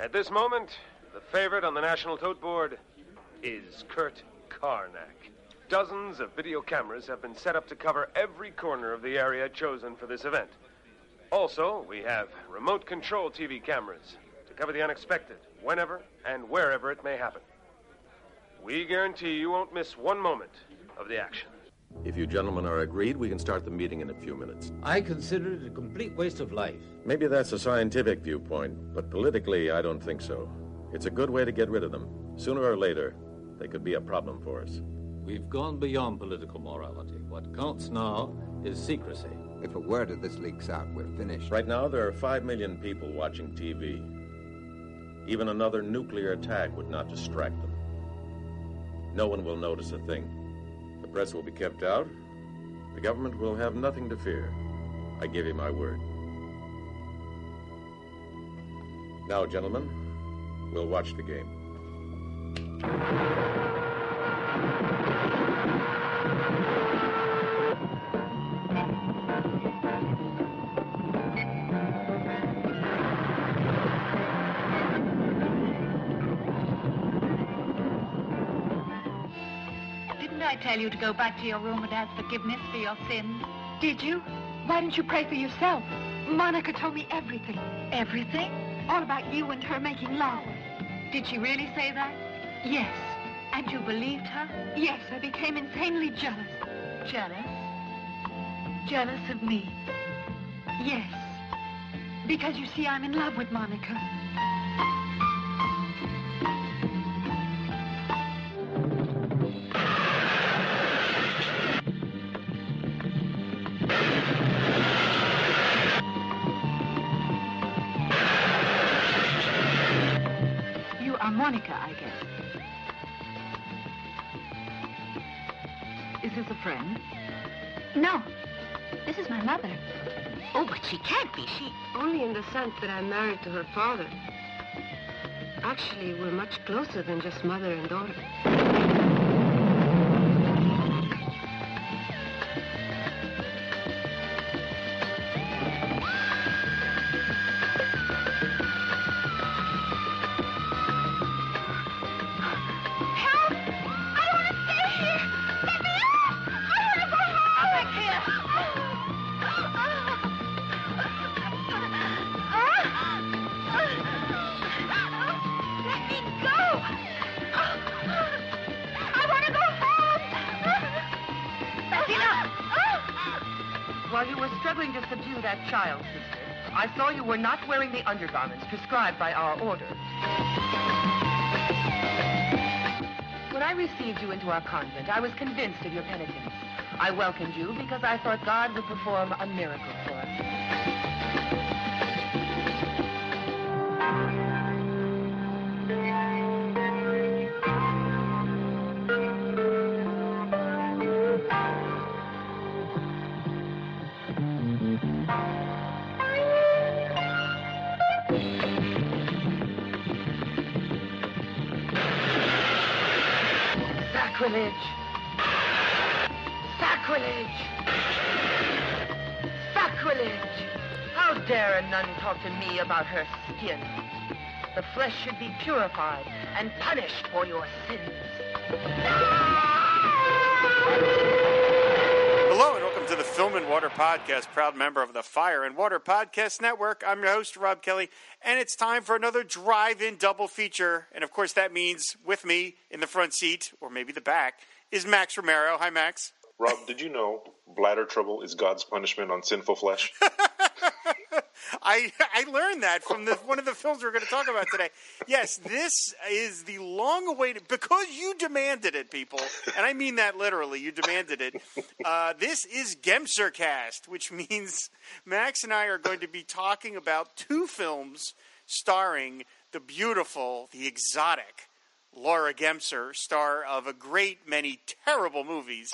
At this moment, the favorite on the National Tote Board is Kurt Karnak. Dozens of video cameras have been set up to cover every corner of the area chosen for this event. Also, we have remote control TV cameras to cover the unexpected, whenever and wherever it may happen. We guarantee you won't miss one moment of the action. If you gentlemen are agreed, we can start the meeting in a few minutes. I consider it a complete waste of life. Maybe that's a scientific viewpoint, but politically, I don't think so. It's a good way to get rid of them. Sooner or later, they could be a problem for us. We've gone beyond political morality. What counts now is secrecy. If a word of this leaks out, we're finished. Right now, there are five million people watching TV. Even another nuclear attack would not distract them. No one will notice a thing. The press will be kept out. The government will have nothing to fear. I give you my word. Now, gentlemen, we'll watch the game. Tell you to go back to your room and ask forgiveness for your sins? Did you? Why didn't you pray for yourself? Monica told me everything. Everything? All about you and her making love. Did she really say that? Yes. And you believed her? Yes, I became insanely jealous. Jealous? Jealous of me? Yes. Because you see, I'm in love with Monica. Monica, I guess. Is this a friend? No. This is my mother. Oh, but she can't be. She. Only in the sense that I'm married to her father. Actually, we're much closer than just mother and daughter. I saw you were not wearing the undergarments prescribed by our order. When I received you into our convent, I was convinced of your penitence. I welcomed you because I thought God would perform a miracle about her skin? The flesh should be purified and punished for your sins. Hello and welcome to the Film and Water Podcast, proud member of the Fire and Water Podcast Network. I'm your host, Rob Kelly, and it's time for another drive in double feature. And of course, that means with me in the front seat, or maybe the back, is Max Romero. Hi, Max. Rob, did you know bladder trouble is God's punishment on sinful flesh? I I learned that from the, one of the films we're going to talk about today. Yes, this is the long-awaited because you demanded it, people, and I mean that literally. You demanded it. Uh, this is Gemsercast, which means Max and I are going to be talking about two films starring the beautiful, the exotic Laura Gemser, star of a great many terrible movies.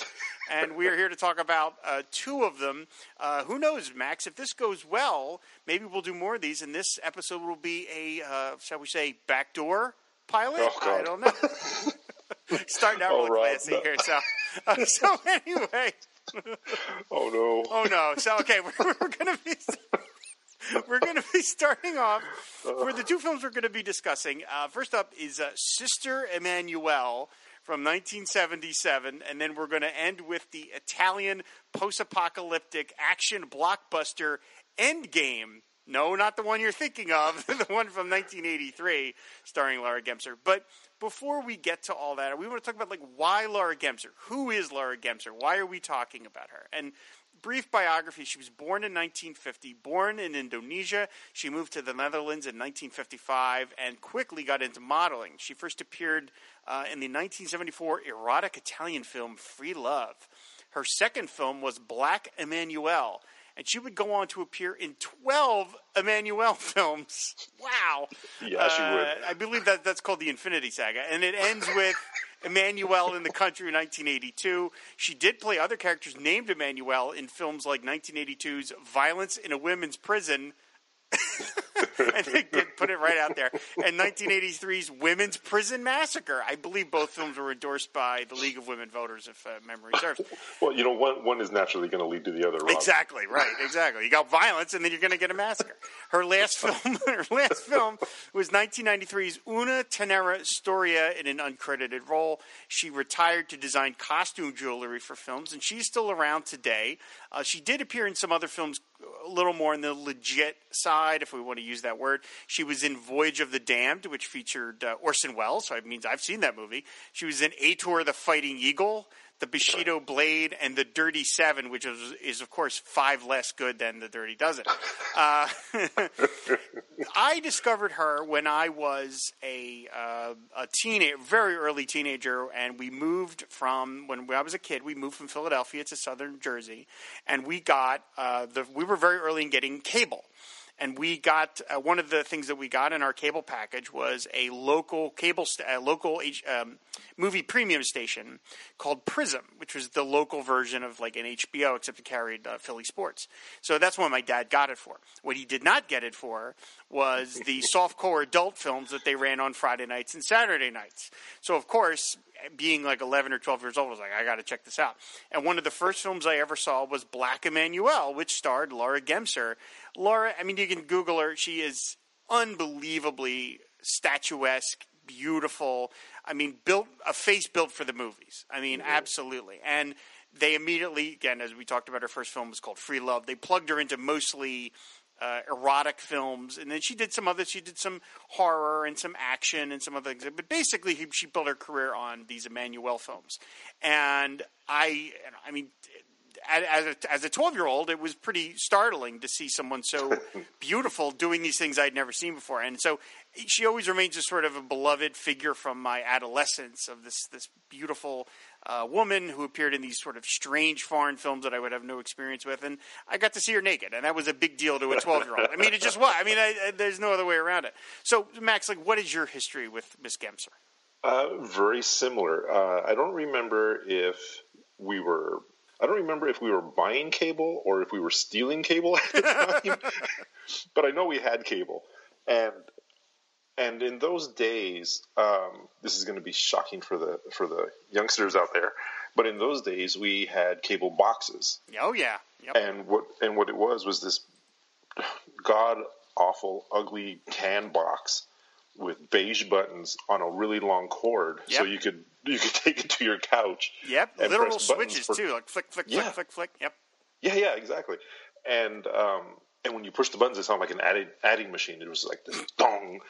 And we're here to talk about uh, two of them. Uh, who knows, Max? If this goes well, maybe we'll do more of these, and this episode will be a, uh, shall we say, backdoor pilot? Oh. I don't know. Starting out Oh, real Rob, classy no. here. So, uh, so anyway. oh no! Oh no! So okay, we're, we're going to be we're going to be starting off for the two films we're going to be discussing. Uh, first up is uh, Sister Emmanuelle from 1977, and then we're going to end with the Italian post-apocalyptic action blockbuster Endgame. No, not the one you're thinking of, the one from 1983, starring Laura Gemser. But before we get to all that, we want to talk about like why Laura Gemser. Who is Laura Gemser? Why are we talking about her? And brief biography. She was born in 1950, born in Indonesia. She moved to the Netherlands in 1955 and quickly got into modeling. She first appeared uh, in the 1974 erotic Italian film Free Love. Her second film was Black Emanuelle, and she would go on to appear in 12 Emanuelle films. Wow. Yeah, she would. Uh, I believe that that's called the Infinity Saga, and it ends with Emmanuelle in the country in 1982. She did play other characters named Emmanuel in films like 1982's Violence in a Women's Prison. and they put it right out there. And 1983's Women's Prison Massacre. I believe both films were endorsed by the League of Women Voters, if uh, memory serves. Well, you know, one one is naturally going to lead to the other. Rob. Exactly right. Exactly. You got violence, and then you're going to get a massacre. Her last film, her last film was 1993's Una Tenera Storia in an uncredited role. She retired to design costume jewelry for films, and she's still around today. Uh, she did appear in some other films, a little more on the legit side, if we want to use that word. She was in Voyage of the Damned, which featured uh, Orson Welles, so it means I've seen that movie. She was in Ator the Fighting Eagle, the Bushido Blade, and the Dirty Seven, which is, is of course five less good than the Dirty Dozen. Uh, I discovered her when I was a uh, a teenager, very early teenager, and we moved from when I was a kid. We moved from Philadelphia to Southern Jersey, and we got uh, the. We were very early in getting cable and we got uh, one of the things that we got in our cable package was a local cable, st- a local H- um, movie premium station called Prism, which was the local version of like an HBO, except it carried uh, Philly sports. So that's what my dad got it for. What he did not get it for was the softcore adult films that they ran on Friday nights and Saturday nights. So of course, being like 11 or 12 years old, I was like, I got to check this out. And one of the first films I ever saw was Black Emanuelle, which starred Laura Gemser. Laura, I mean, you can Google her. She is unbelievably statuesque, beautiful. I mean, built a face built for the movies. I mean, mm-hmm. absolutely. And they immediately, again, as we talked about, her first film was called Free Love. They plugged her into mostly uh, erotic films, and then she did some other. She did some horror and some action and some other things. But basically, he, she built her career on these Emmanuel films. And I, I mean, as a, 12 year old, it was pretty startling to see someone so beautiful doing these things I'd never seen before. And so she always remains a sort of a beloved figure from my adolescence of this this beautiful uh, woman who appeared in these sort of strange foreign films that I would have no experience with, and I got to see her naked, and that was a big deal to a twelve year old. I mean, it just was. I mean, I, I, there's no other way around it. So, Max, like, what is your history with Miss Gemser? Uh, very similar. Uh, I don't remember if we were. I don't remember if we were buying cable or if we were stealing cable at the time, but I know we had cable, and and in those days, um, this is going to be shocking for the for the youngsters out there, but in those days we had cable boxes. Oh yeah, yep. And what and what it was was this god awful, ugly can box with beige buttons on a really long cord, Yep. so you could you could take it to your couch. Yep, and literal switches for- too, like flick, flick, Yeah. flick, flick, flick. Yep. Yeah, yeah, exactly. And um, and when you push the buttons, it sounded like an adding, adding machine. It was like this dong.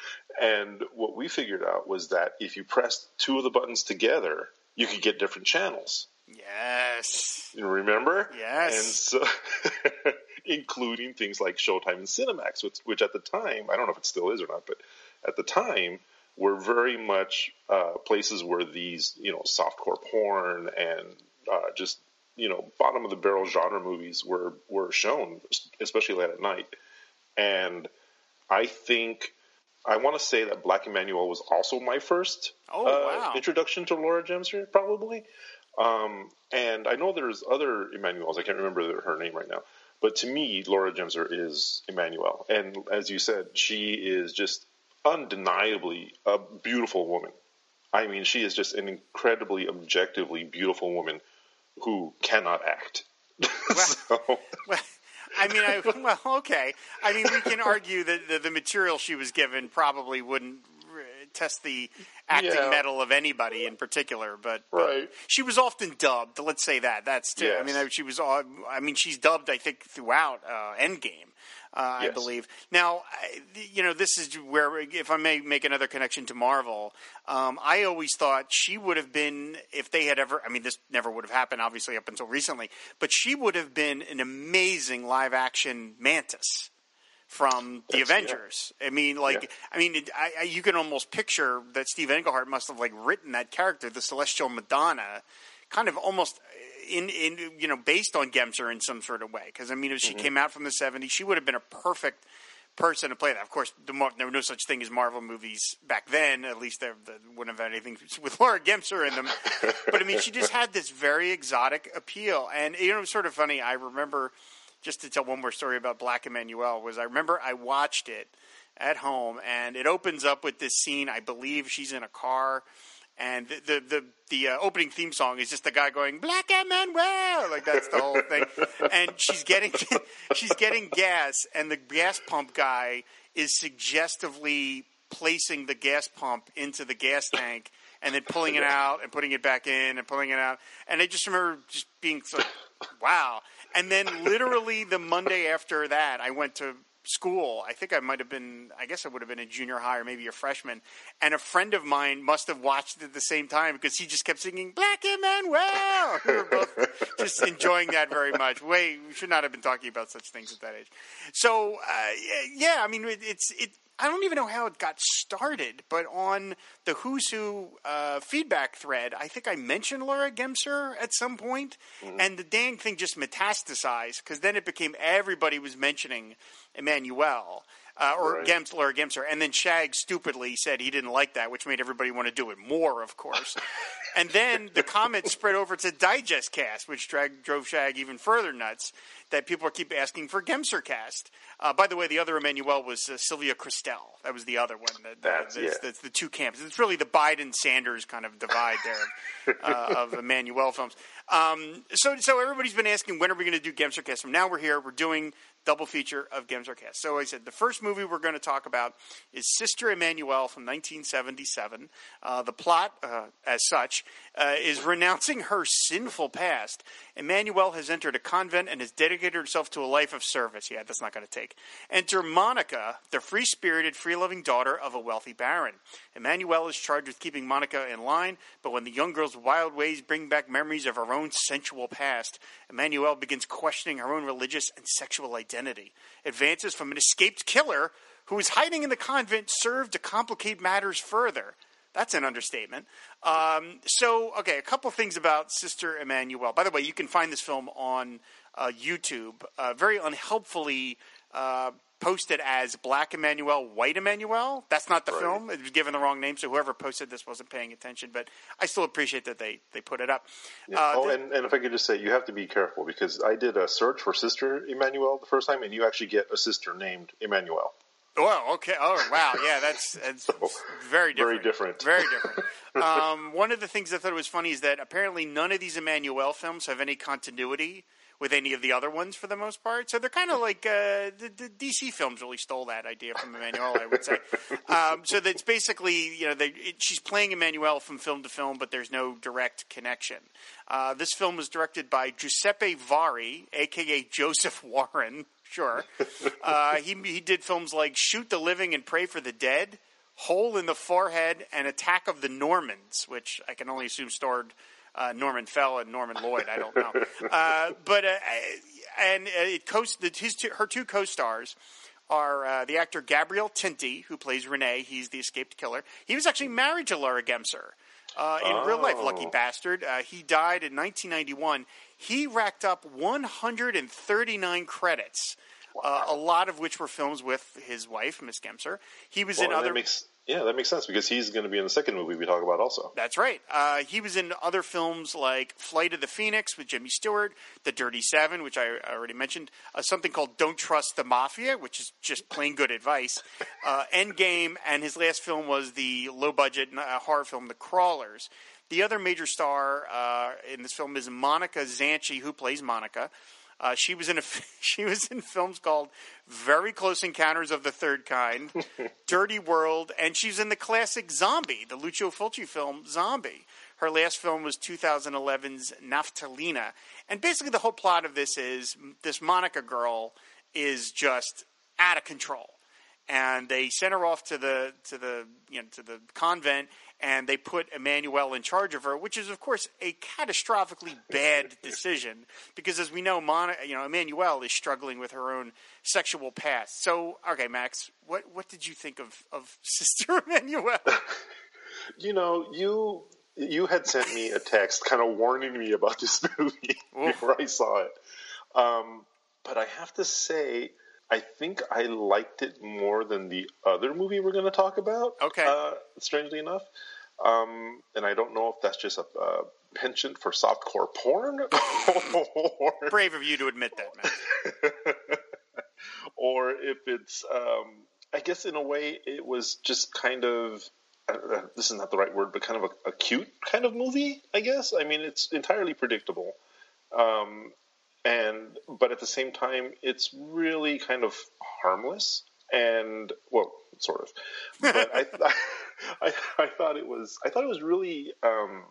And what we figured out was that if you pressed two of the buttons together, you could get different channels. Yes. You remember? Yes. And so, including things like Showtime and Cinemax, which, which at the time, I don't know if it still is or not, but at the time were very much uh, places where these, you know, softcore porn and uh, just, you know, bottom of the barrel genre movies were were shown, especially late at night. And I think I want to say that Black Emmanuel was also my first Oh, uh, wow. introduction to Laura Gemser, probably. Um, and I know there's other Emmanuels. I can't remember her name right now. But to me, Laura Gemser is Emmanuel. And as you said, she is just undeniably a beautiful woman. I mean, she is just an incredibly objectively beautiful woman who cannot act. so, Well, I mean, I, well, okay. I mean, we can argue that the, the material she was given probably wouldn't uh, test the acting Yeah. mettle of anybody in particular, but, but Right. she was often dubbed. Let's say that. That's too. I mean, she was. I mean, she's dubbed. I think throughout uh, Endgame. Uh, I believe. Now, you know, this is where, if I may make another connection to Marvel, um, I always thought she would have been, if they had ever, I mean, this never would have happened, obviously, up until recently, but she would have been an amazing live action Mantis from the That's- yeah. Avengers. I mean, like, Yeah. I mean, it, I, I, you can almost picture that Steve Englehart must have like written that character, the Celestial Madonna, kind of almost in in you know based on Gemser in some sort of way. Because I mean, if she Mm-hmm. came out from the '70s, she would have been a perfect person to play that. Of course, the, Mar- there were no such thing as Marvel movies back then. At least there, wouldn't have had anything with Laura Gemser in them. but I mean, she just had this very exotic appeal, and you know, it was sort of funny. I remember just to tell one more story about Black Emmanuel was I remember I watched it at home, and it opens up with this scene. I believe she's in a car. And the the the, the uh, opening theme song is just the guy going Black Emmanuel, like that's the whole thing. And she's getting she's getting gas, and the gas pump guy is suggestively placing the gas pump into the gas tank, and then pulling it out and putting it back in and pulling it out. And I just remember just being so wow. And then literally the Monday after that, I went to school. I think I might have been, I guess I would have been a junior high or maybe a freshman. And a friend of mine must have watched it at the same time because he just kept singing Black Emmanuel. We were both just enjoying that very much. Wait, we should not have been talking about such things at that age. So, uh, yeah, I mean, it, it's, it, I don't even know how it got started, but on the Who's Who uh, feedback thread, I think I mentioned Laura Gemser at some point, and the dang thing just metastasized because then it became everybody was mentioning Emmanuel. Uh, or Right. Gems, Laura Gemser, and then Shag stupidly said he didn't like that, which made everybody want to do it more, of course. and then the comments spread over to Digest Cast, which drag, drove Shag even further nuts. That people keep asking for Gemser Cast. Uh, by the way, the other Emmanuel was uh, Sylvia Kristel. That was the other one. That, That's- that's, yeah. that's the two camps. It's really the Biden Sanders kind of divide there uh, of Emmanuel films. Um, so, so everybody's been asking when are we going to do Gemser Cast? So now we're here. We're doing double feature of Gemser Cast. So I said the first movie we're going to talk about is Sister Emmanuel from 1977. Uh, the plot, uh, as such, uh, is renouncing her sinful past. Emmanuel has entered a convent and has dedicated herself to a life of service. Yeah, that's not going to take. Enter Monica, the free spirited, free loving daughter of a wealthy baron. Emmanuel is charged with keeping Monica in line, but when the young girl's wild ways bring back memories of her own sensual past, Emmanuel begins questioning her own religious and sexual identity. Advances from an escaped killer who is hiding in the convent serve to complicate matters further. That's an understatement. Um, so, okay, a couple things about Sister Emmanuel. By the way, you can find this film on uh, YouTube. Uh, very unhelpfully uh, posted as Black Emmanuel, White Emmanuel. That's not the Right. film. It was given the wrong name, so whoever posted this wasn't paying attention. But I still appreciate that they, they put it up. Yeah. Uh, oh, the- and, and if I could just say, you have to be careful because I did a search for Sister Emmanuel the first time, and you actually get a sister named Emmanuel. Oh, okay. Oh, wow. Yeah, that's, that's very very different. different. Very different. um, one of the things I thought was funny is that apparently none of these Emmanuel films have any continuity with any of the other ones for the most part. So they're kind of like uh, the, the DC films really stole that idea from Emmanuel, I would say. um, so that's basically, you know, they, it, she's playing Emmanuel from film to film, but there's no direct connection. Uh, this film was directed by Giuseppe Vari, aka Joseph Warren. Sure. Uh, he, he did films like Shoot the Living and Pray for the Dead, Hole in the Forehead, and Attack of the Normans, which I can only assume starred uh, Norman Fell and Norman Lloyd. I don't know. Uh, but, uh, and uh, it co- his two, her two co stars are uh, the actor Gabriel Tinti, who plays Renee. He's the escaped killer. He was actually married to Laura Gemser. Uh, in real life, lucky Oh. bastard. Uh, he died in 1991. He racked up 139 credits, uh, a lot of which were films with his wife, Miss Gemser. He was Well, in other. makes yeah, that makes sense because he's going to be in the second movie we talk about also. That's right. Uh, he was in other films like Flight of the Phoenix with Jimmy Stewart, The Dirty Seven, which I already mentioned, uh, something called Don't Trust the Mafia, which is just plain good advice, uh, Endgame, and his last film was the low budget uh, horror film, The Crawlers. The other major star uh, in this film is Monica Zanchi, who plays Monica. Uh, she was in a she was in films called Very Close Encounters of the Third Kind, Dirty World, and she's in the classic Zombie, the Lucio Fulci film Zombie. Her last film was 2011's Naftalina, and basically the whole plot of this is this Monica girl is just out of control, and they sent her off to the to the you know to the convent and they put Emmanuel in charge of her, which is, of course, a catastrophically bad decision because, as we know, Mon- you know, Emmanuelle is struggling with her own sexual past. So, okay, Max, what what did you think of of Sister Emmanuel? you know, you you had sent me a text kind of warning me about this movie before I saw it. Um, but I have to say, I think I liked it more than the other movie we're going to talk about. Okay. Uh, strangely enough, um, and I don't know if that's just a, a penchant for softcore porn, or, brave of you to admit that, man. or if it's, um, I guess, in a way, it was just kind of. Uh, this is not the right word, but kind of a, a, cute kind of movie, I guess. I mean, it's entirely predictable. Um, and but at the same time, it's really kind of harmless and well, sort of. But I, I, I, thought it was I thought it was really. Um,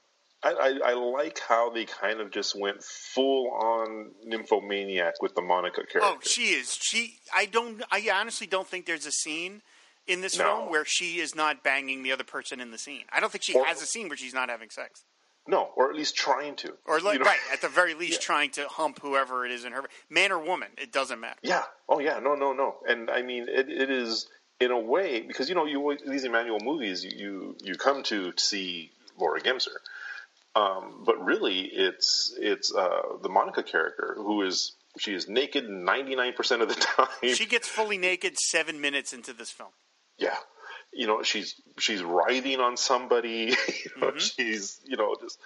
I, I, I, like how they kind of just went full on nymphomaniac with the Monica character. Oh, she is. She. I don't. I honestly don't think there's a scene in this no. film where she is not banging the other person in the scene. I don't think she or, has a scene where she's not having sex. No, or at least trying to. Or like, you know? right, at the very least, Yeah. trying to hump whoever it is in her man or woman. It doesn't matter. Yeah. Oh, yeah. No, no, no. And I mean, it, it is in a way because you know you these Emmanuel movies you you, you come to see Laura Gemser, um, but really it's it's uh, the Monica character who is she is naked ninety nine percent of the time. She gets fully naked seven minutes into this film. yeah. You know she's she's writhing on somebody. you know, She's you know just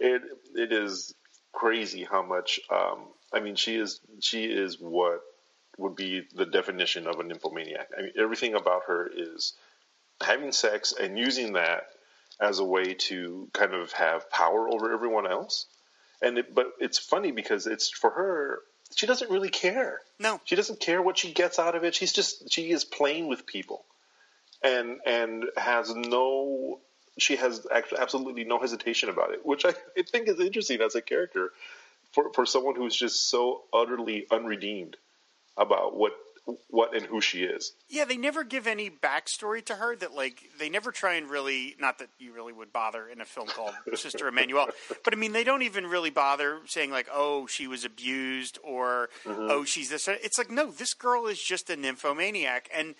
it it is crazy how much. Um, I mean, she is she is what would be the definition of a nymphomaniac. I mean, everything about her is having sex and using that as a way to kind of have power over everyone else. And it, but it's funny because it's for her. She doesn't really care. No, she doesn't care what she gets out of it. She's just she is playing with people, and and has no. She has actually absolutely no hesitation about it, which I, I think is interesting as a character for for someone who's just so utterly unredeemed about what what and who she is. Yeah, they never give any backstory to her that like they never try and really not that you really would bother in a film called Sister Emmanuel, but I mean they don't even really bother saying like oh she was abused or Mhm. oh she's this. It's like no, this girl is just a nymphomaniac and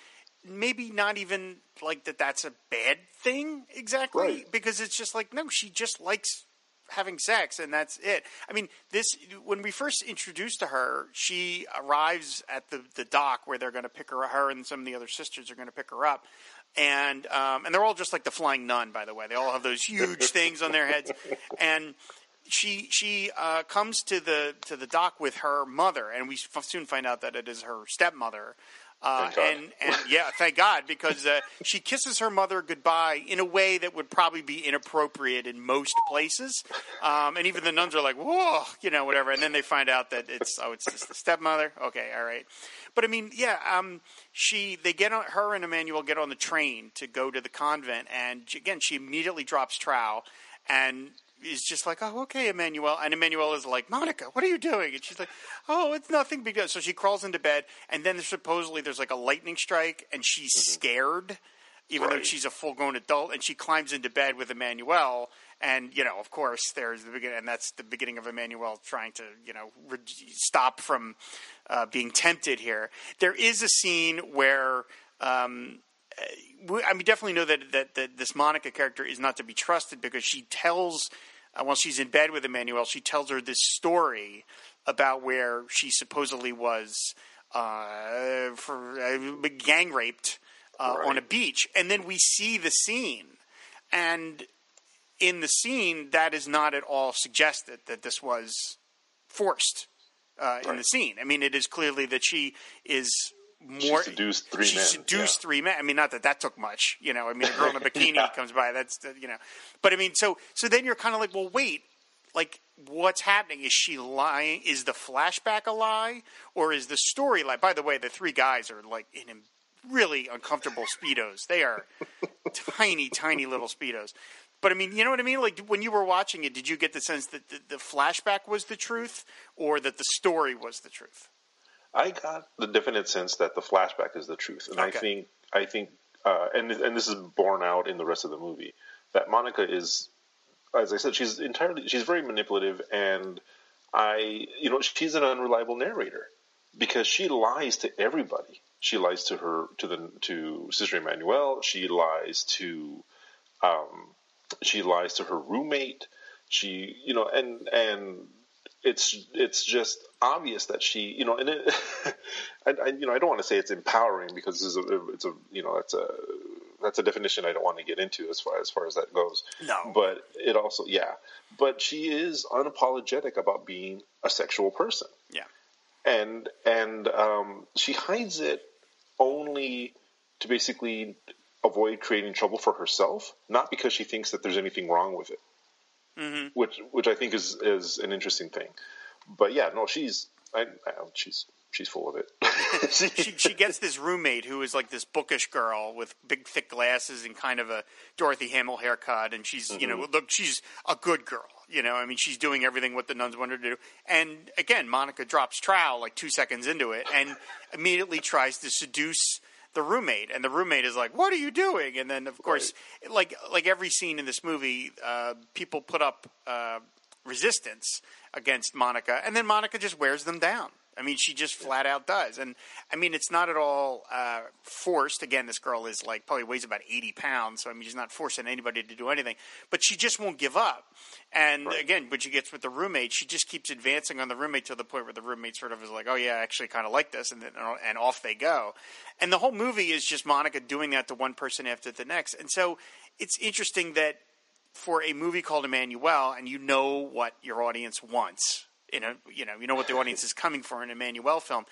maybe not even like that that's a bad thing exactly Right. because it's just like no, she just likes having sex and that's it. I mean, this when we first introduced to her, she arrives at the the dock where they're going to pick her. Her and some of the other sisters are going to pick her up, and um, and they're all just like the flying nun. By the way, they all have those huge things on their heads, and. She she uh, comes to the to the dock with her mother, and we f- soon find out that it is her stepmother. Uh, and and yeah, thank God because uh, she kisses her mother goodbye in a way that would probably be inappropriate in most places, um, and even the nuns are like, "Whoa," you know, whatever. And then they find out that it's oh, it's just the stepmother. Okay, all right. But I mean, yeah, um, she they get on her and Emmanuel get on the train to go to the convent, and she- again, she immediately drops trow and is just like, oh, okay, Emmanuel. And Emmanuel is like, Monica, what are you doing? And she's like, oh, it's nothing big deal. So she crawls into bed, and then supposedly there's like a lightning strike, and she's scared, even though she's a full grown adult, and she climbs into bed with Emmanuel. And you know, of course, there's the beginning, and that's the beginning of Emmanuel trying to, you know, re- stop from uh, being tempted here. There is a scene where um, we, I mean, definitely know that, that that this Monica character is not to be trusted because she tells, uh, while she's in bed with Emmanuel, she tells her this story about where she supposedly was uh, for uh, gang raped uh, on a beach, and then we see the scene, and in the scene, that is not at all suggested that this was forced uh, in the scene. I mean, it is clearly that she is more She seduced three she men, seduced yeah. three men. I mean, not that that took much. You know, I mean, a girl in a bikini comes by. That's you know, but I mean, so so then you're kind of like, well, wait. like what's happening. Is she lying? Is the flashback a lie, or is the story lie? By the way, the three guys are like in really uncomfortable speedos. They are tiny, tiny little speedos. But I mean, you know what I mean? Like when you were watching it, did you get the sense that the, the flashback was the truth, or that the story was the truth? I got the definite sense that the flashback is the truth, and Okay. I think I think, uh, and and this is borne out in the rest of the movie that Monica is, as I said, she's entirely she's very manipulative, and I you know she's an unreliable narrator because she lies to everybody. She lies to her to the to Sister Emmanuel. She lies to um, she lies to her roommate. She you know and and it's it's just obvious that she you know and it, I, I you know I don't want to say it's empowering because this is a, it's a you know that's a that's a definition I don't want to get into as far as far as that goes. No. but it also yeah, but she is unapologetic about being a sexual person Yeah. and and um, she hides it only to basically avoid creating trouble for herself, not because she thinks that there's anything wrong with it. Mm-hmm. Which which I think is is an interesting thing. But yeah, no, she's I, I she's she's full of it. she she gets this roommate who is like this bookish girl with big thick glasses and kind of a Dorothy Hamill haircut, and she's you know Mhm. look she's a good girl. You know, I mean, she's doing everything what the nuns want her to do. And again, Monica drops trowel like two seconds into it, and immediately tries to seduce the roommate. And the roommate is like, "What are you doing?" And then, of course, like like every scene in this movie, uh, people put up uh, resistance against Monica, and then Monica just wears them down. I mean, she just flat out does. And I mean, it's not at all uh, forced. Again, this girl is like probably weighs about 80 pounds. So I mean, she's not forcing anybody to do anything, but she just won't give up. And again, when she gets with the roommate, she just keeps advancing on the roommate to the point where the roommate sort of is like, oh, yeah, I actually kind of like this. And then, and off they go. And the whole movie is just Monica doing that to one person after the next. And so it's interesting that for a movie called Emmanuel, and you know what your audience wants. You know, you know, you know what the audience is coming for in an Emmanuel film.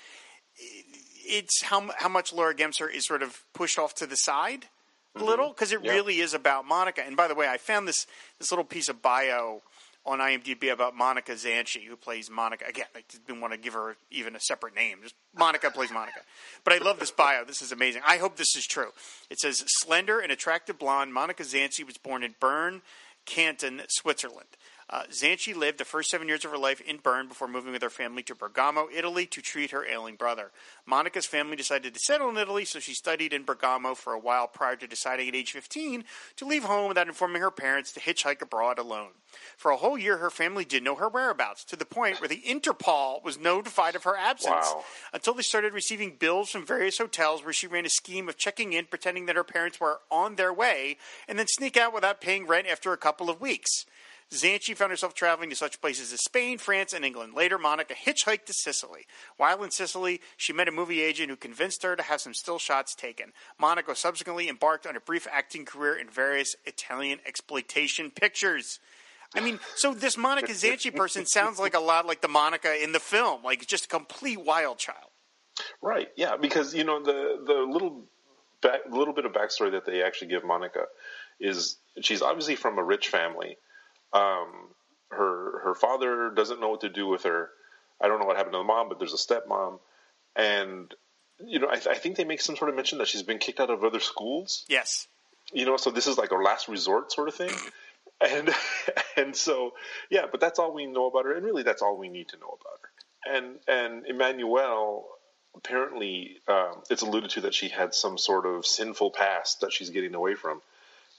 It's how how much Laura Gemser is sort of pushed off to the side a mm-hmm. little because it Yeah. really is about Monica. And by the way, I found this this little piece of bio on IMDb about Monica Zanchi, who plays Monica. Again, I didn't want to give her even a separate name. Just Monica plays Monica. But I love this bio. This is amazing. I hope this is true. It says slender and attractive blonde Monica Zanchi was born in Bern, Canton, Switzerland. Uh, Zanchi lived the first seven years of her life in Bern before moving with her family to Bergamo, Italy, to treat her ailing brother. Monica's family decided to settle in Italy, so she studied in Bergamo for a while prior to deciding at age 15 to leave home without informing her parents to hitchhike abroad alone. For a whole year, her family didn't know her whereabouts, to the point where the Interpol was notified of her absence Wow. until they started receiving bills from various hotels where she ran a scheme of checking in, pretending that her parents were on their way, and then sneak out without paying rent after a couple of weeks. Zanchi found herself traveling to such places as Spain, France, and England. Later, Monica hitchhiked to Sicily. While in Sicily, she met a movie agent who convinced her to have some still shots taken. Monica subsequently embarked on a brief acting career in various Italian exploitation pictures. I mean, so this Monica Zanchi person sounds like a lot like the Monica in the film, like just a complete wild child. Right. Yeah, because you know the the little back, little bit of backstory that they actually give Monica is she's obviously from a rich family. Um, her her father doesn't know what to do with her. I don't know what happened to the mom, but there's a stepmom, and you know I, I think they make some sort of mention that she's been kicked out of other schools. Yes. You know, so this is like our last resort sort of thing. And and so yeah, but that's all we know about her, and really that's all we need to know about her. And and Emmanuel apparently um, it's alluded to that she had some sort of sinful past that she's getting away from,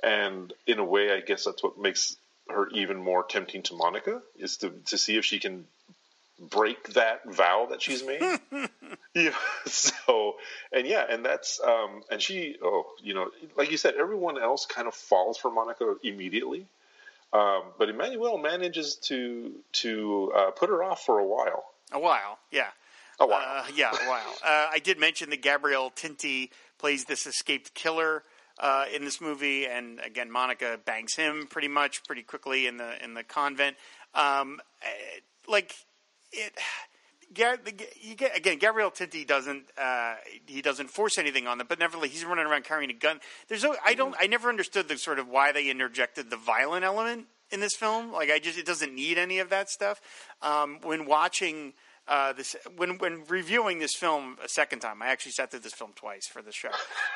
and in a way, I guess that's what makes her even more tempting to Monica is to to see if she can break that vow that she's made. know, so and yeah, and that's um, and she oh you know like you said, everyone else kind of falls for Monica immediately. Um, but Emmanuel manages to to uh, put her off for a while. A while, yeah. A while. Uh, yeah, a while. Uh, I did mention that Gabrielle Tinti plays this escaped killer uh, in this movie, and again, Monica bangs him pretty much pretty quickly in the in the convent. Um, eh, like it. Get, again, Gabriel Tinti doesn't uh, he doesn't force anything on them, but nevertheless, he's running around carrying a gun. There's no, I don't, I never understood the sort of why they interjected the violent element in this film. Like I just it doesn't need any of that stuff. Um, when watching uh, this, when when reviewing this film a second time, I actually sat through this film twice for the show.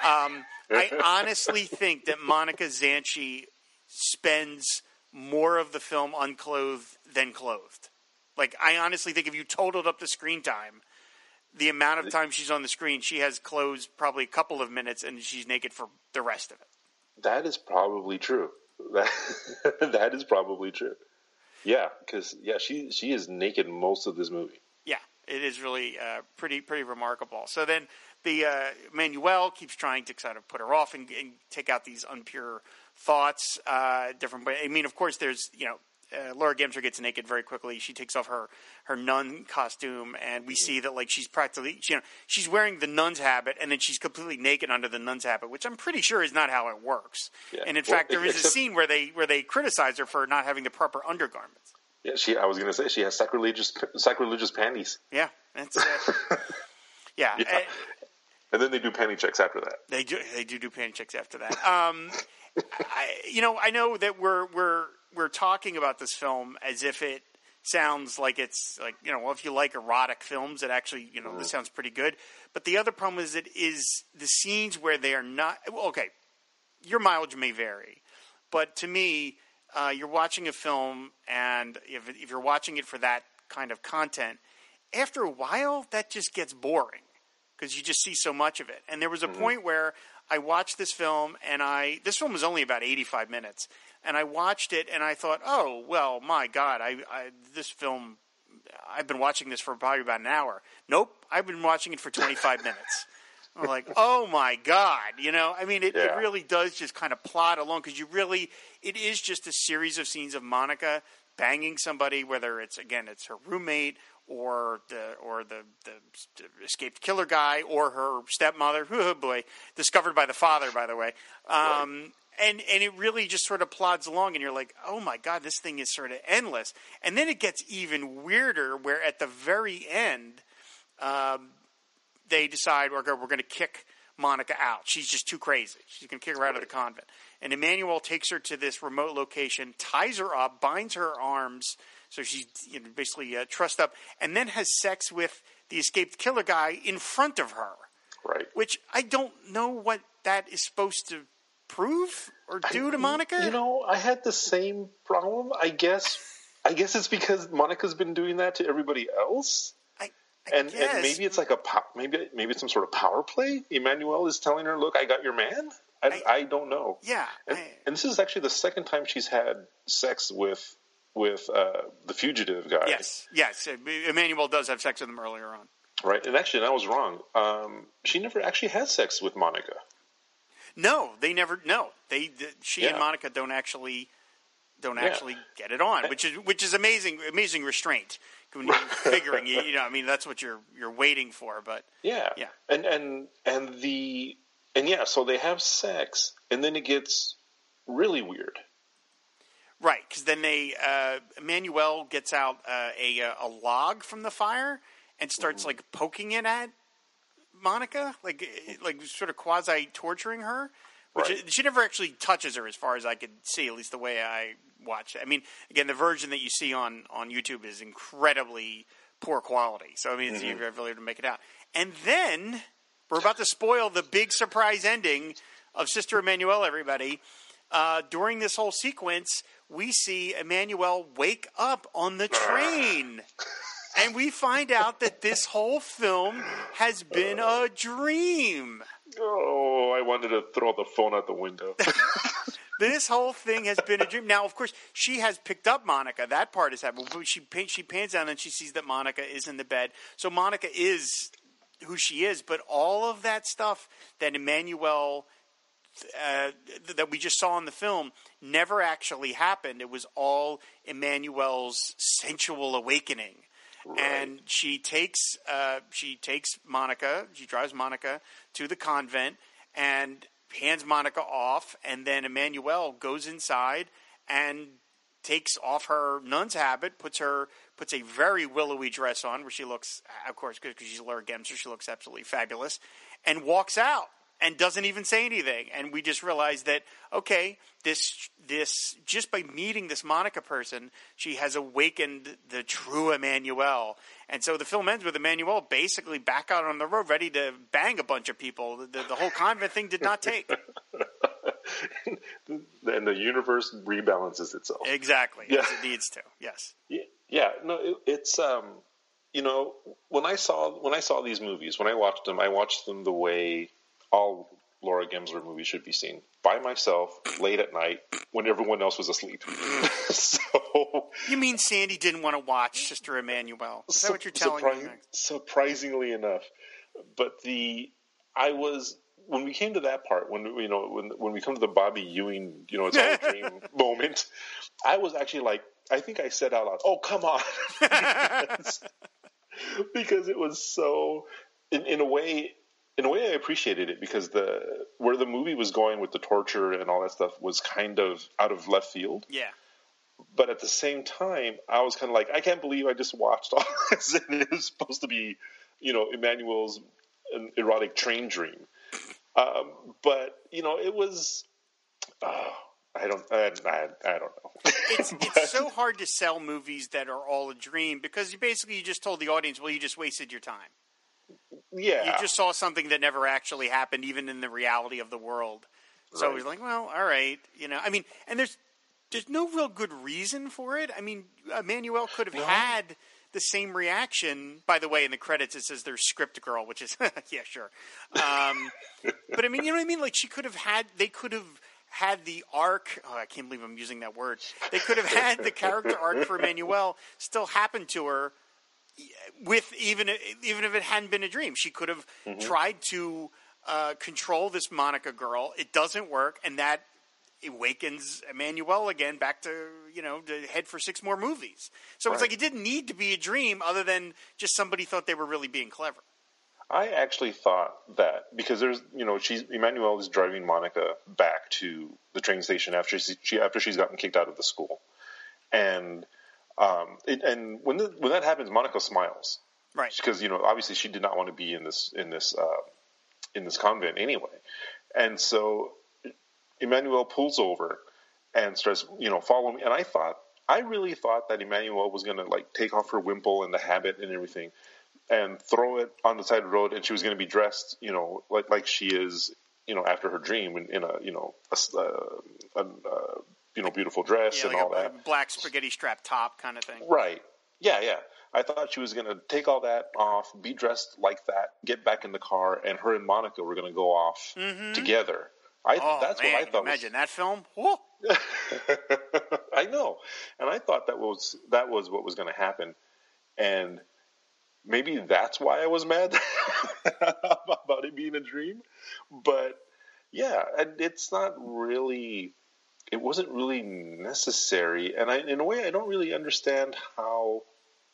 Um, I honestly think that Monica Zanchi spends more of the film unclothed than clothed. Like I honestly think if you totaled up the screen time, the amount of time she's on the screen, she has clothes probably a couple of minutes, and she's naked for the rest of it. That is probably true. That that is probably true. Yeah, because yeah, she she is naked most of this movie. It is really uh, pretty pretty remarkable. So then the uh, Manuel keeps trying to kind of put her off and, and take out these unpure thoughts. Uh, different, I mean, of course, there's you know uh, Laura Gemser gets naked very quickly. She takes off her her nun costume, and we see that like she's practically you know she's wearing the nun's habit, and then she's completely naked under the nun's habit, which I'm pretty sure is not how it works. Yeah. And in Well, fact, there is a scene where they where they criticize her for not having the proper undergarments. Yeah, she. I was gonna say she has sacrilegious sacrilegious panties, Yeah, that's uh, yeah. Yeah. uh, and then they do panty checks after that. They do. They do do panty checks after that. Um, I, you know, I know that we're we're we're talking about this film as if it sounds like it's like you know, well, if you like erotic films, it actually you know this sounds pretty good. But the other problem is it is the scenes where they are not well, okay. Your mileage may vary, but to me, uh, you're watching a film, and if if you're watching it for that kind of content, after a while, that just gets boring because you just see so much of it. And there was a point where I watched this film, and I this film was only about eighty five minutes, and I watched it, and I thought, oh well, my God, I, I this film, I've been watching this for probably about an hour. Nope, I've been watching it for twenty five minutes. I'm like, oh my God, you know, I mean, it, it really does just kind of plot along because you really, it is just a series of scenes of Monica banging somebody, whether it's again, it's her roommate or the or the, the escaped killer guy or her stepmother. Oh boy, discovered by the father, by the way. Um, And and it really just sort of plods along, and you're like, oh my god, this thing is sort of endless. And then it gets even weirder, where at the very end, um, they decide we're going we're going to kick Monica out. She's just too crazy. She's going to kick her out of the convent. And Emmanuel takes her to this remote location, ties her up, binds her arms so she's you know, basically uh, trussed up, and then has sex with the escaped killer guy in front of her. Right. Which I don't know what that is supposed to prove or do to Monica. You know, I had the same problem. I guess. I guess it's because Monica's been doing that to everybody else. I, and, and maybe it's like a maybe maybe it's some sort of power play. Emmanuel is telling her, "Look, I got your man." I, I, don't know. Yeah, and, I- and this is actually the second time she's had sex with with uh, the fugitive guy. yes, yes. Emmanuel does have sex with him earlier on. Right. And actually, I was wrong. Um, she never actually had sex with Monica. No, they never. No, they. th she and Monica don't actually don't Yeah. actually get it on, which is which is amazing. Amazing restraint. When you're figuring, you, you know, I mean, that's what you're you're waiting for. But Yeah. Yeah. And and and the and yeah, so they have sex, and then it gets really weird. right, because then they uh, Emmanuel gets out uh, a uh, a log from the fire and starts like poking it at Monica, like like sort of quasi torturing her. Which Right. she never actually touches her, as far as I could see, at least the way I watch. it. I mean, again, the version that you see on on YouTube is incredibly poor quality. So I mean, it's you're really to make it out. And then we're about to spoil the big surprise ending of Sister Emmanuel. Everybody, uh, during this whole sequence, we see Emmanuel wake up on the train. And we find out that this whole film has been a dream. Oh, I wanted to throw the phone out the window. This whole thing has been a dream. Now, of course, she has picked up Monica. That part is happening. She she pans down and she sees that Monica is in the bed. So Monica is who she is. But all of that stuff that Emmanuel uh, that we just saw in the film never actually happened. It was all Emmanuel's sensual awakening. And she takes uh, she takes Monica. She drives Monica to the convent and hands Monica off. And then Emmanuel goes inside and takes off her nun's habit, puts her puts a very willowy dress on, where she looks, of course, because she's a Laura Gemser, she looks absolutely fabulous, and walks out. And doesn't even say anything. And we just realize that okay, this this just by meeting this Monica person, she has awakened the true Emmanuel. And so the film ends with Emmanuel basically back out on the road, ready to bang a bunch of people. The, the, the whole convent thing did not take. and the universe rebalances itself. Exactly, Yeah. as it needs to. Yes. Yeah, yeah no, it, it's um, you know, when I saw when I saw these movies, when I watched them, I watched them the way all Laura Gemser movies should be seen by myself, late at night, when everyone else was asleep. so You mean Sandy didn't want to watch Sister Emanuelle? Is that what you're telling surpri- me? Surprisingly enough, but the I was when we came to that part when you know when when we come to the Bobby Ewing you know it's all a dream moment, I was actually like I think I said out loud, "Oh come on," because, because it was so in, in a way. In a way, I appreciated it because the where the movie was going with the torture and all that stuff was kind of out of left field Yeah. but at the same time, I was kind of like, I can't believe I just watched all this, and it was supposed to be, you know, Emanuelle's an erotic train dream. Um, but you know, it was. Oh, I don't. I, I, I don't know. It's it's so hard to sell movies that are all a dream because you basically you just told the audience, well, you just wasted your time. Yeah, You just saw something that never actually happened, even in the reality of the world. So Right. it was like, well, all right, you know. I mean, and there's there's no real good reason for it. I mean, Emanuelle could have had the same reaction. By the way, in the credits it says there's script girl, which is yeah, sure. Um, but I mean, you know what I mean? Like she could have had, they could have had the arc. Oh, I can't believe I'm using that word. They could have had the character arc for Emanuelle still happen to her with even even if it hadn't been a dream. She could have tried to uh, control this Monica girl. It doesn't work, and that awakens Emanuelle again back to you know to head for six more movies. So it's like it didn't need to be a dream, other than just somebody thought they were really being clever. I actually thought that because there's, you know, she's Emanuelle is driving Monica back to the train station after she, she after she's gotten kicked out of the school, and um, it, and when the, when that happens, Monica smiles, Right. Because you know, obviously, she did not want to be in this in this uh, in this convent anyway, and so Emanuelle pulls over and starts, you know, follow me. And I thought, I really thought that Emanuelle was going to like take off her wimple and the habit and everything, and throw it on the side of the road, and she was going to be dressed, you know, like like she is, you know, after her dream in, in a, you know, a, s- uh, a, uh, you know, beautiful dress Yeah, and like all a, that. black spaghetti strap top kind of thing. Right. Yeah, yeah. I thought she was going to take all that off, be dressed like that, get back in the car, and her and Monica were going to go off mm-hmm. together. I Oh that's man, what I thought. was- imagine that film. I know, and I thought that was that was what was going to happen, and maybe that's why I was mad about it being a dream. But yeah, and it's not really. It wasn't really necessary, and I, in a way, I don't really understand how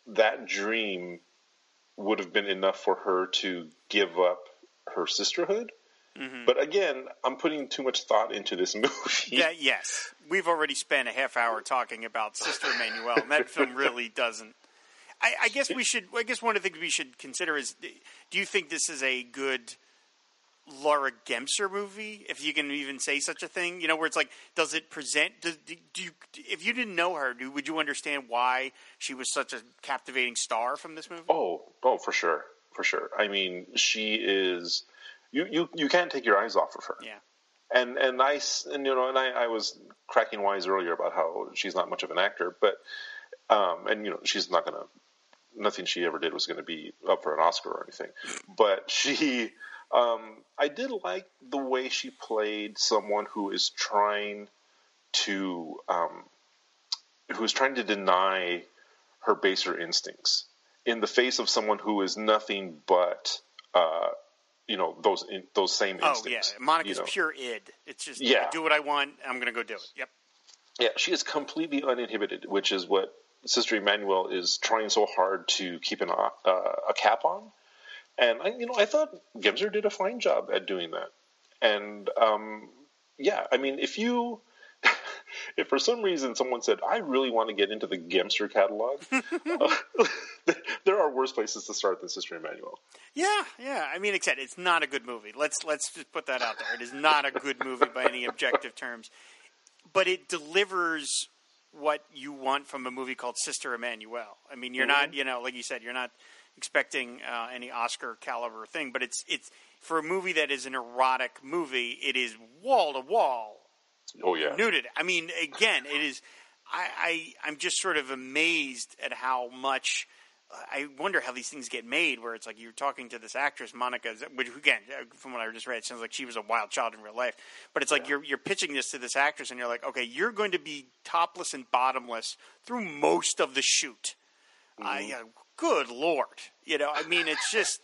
that dream would have been enough for her to give up her sisterhood. Mm-hmm. But again, I'm putting too much thought into this movie. Yeah, yes. We've already spent a half hour talking about Sister Emanuelle, and that film really doesn't. I, I guess we should. I guess one of the things we should consider is: Do you think this is a good Laura Gemser movie? If you can even say such a thing, you know, where it's like, does it present? Do, do you, if you didn't know her, do, would you understand why she was such a captivating star from this movie? Oh, oh, for sure, for sure. I mean, she is. You, you, you can't take your eyes off of her. Yeah. And and I and you know and I, I was cracking wise earlier about how she's not much of an actor, but um and you know she's not gonna nothing she ever did was gonna be up for an Oscar or anything, but she um I did like the way she played someone who is trying to um who is trying to deny her baser instincts in the face of someone who is nothing but uh, you know those in, those same instincts. Oh yeah. Monica's you know. pure id. It's just Yeah. I do what I want. I'm going to go do it. Yep. Yeah, she is completely uninhibited, which is what Sister Emanuelle is trying so hard to keep an, uh, a cap on. And I, you know, I thought Gemser did a fine job at doing that. And um, yeah, I mean, if you, if for some reason someone said, "I really want to get into the Gemser catalog," uh, there are worse places to start than Sister Emanuelle. Yeah, yeah. I mean, except it's not a good movie. Let's let's just put that out there. It is not a good movie by any objective terms, but it delivers what you want from a movie called Sister Emanuelle. I mean, you're not, you know, like you said, you're not expecting uh, any Oscar caliber thing, but it's it's for a movie that is an erotic movie. It is wall to wall. Oh yeah, nudity. I mean, again, it is. I, I I'm just sort of amazed at how much. I wonder how these things get made. Where it's like you're talking to this actress Monica, which again, from what I just read, sounds like she was a wild child in real life. But it's like yeah. you're you're pitching this to this actress, and you're like, okay, you're going to be topless and bottomless through most of the shoot. Mm-hmm. I, uh, good lord, you know, I mean, it's just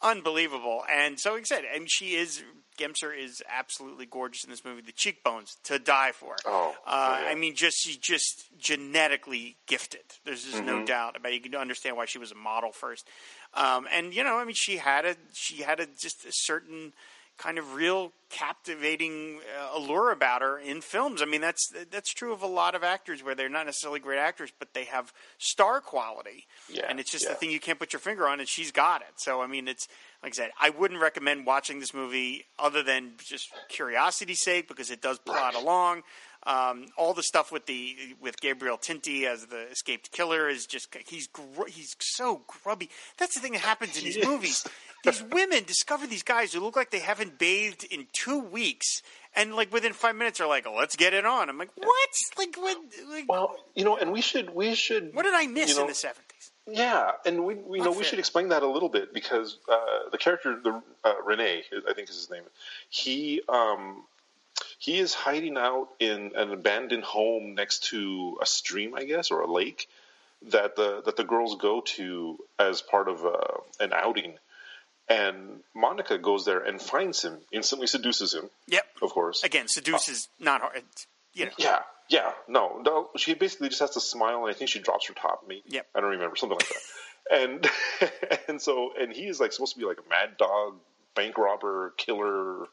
unbelievable. And so, like I said, and she is Gemser is absolutely gorgeous in this movie. The cheekbones to die for. Oh, uh, oh yeah. I mean, just she's just genetically gifted. There's just mm-hmm. no doubt about. It. You can understand why she was a model first, um, and you know, I mean, she had a she had a just a certain kind of real captivating uh, allure about her in films. I mean, that's that's true of a lot of actors where they're not necessarily great actors, but they have star quality. Yeah, and it's just yeah. the thing you can't put your finger on, and she's got it. So, I mean, it's like I said, I wouldn't recommend watching this movie other than just curiosity's sake because it does plot along. Um, all the stuff with the with Gabriel Tinti as the escaped killer is just he's gr- he's so grubby. That's the thing that happens in these movies these women discover these guys who look like they haven't bathed in two weeks, and like within five minutes are like, oh, "Let's get it on." I'm like, "What?" Like, what? Like, well, you know, and we should we should. What did I miss you know, in the seventies? Yeah, and we, we know we should explain that a little bit because uh, the character, the uh, Rene, I think is his name. He um, he is hiding out in an abandoned home next to a stream, I guess, or a lake that the that the girls go to as part of uh, an outing and Monica goes there and finds him, instantly seduces him. Yep. Of course. Again, seduces uh, not hard. You know. Yeah. Yeah. No. No. She basically just has to smile, and I think she drops her top. Maybe. Yep. I don't remember something like that. and and so and he is like supposed to be like a mad dog, bank robber, killer,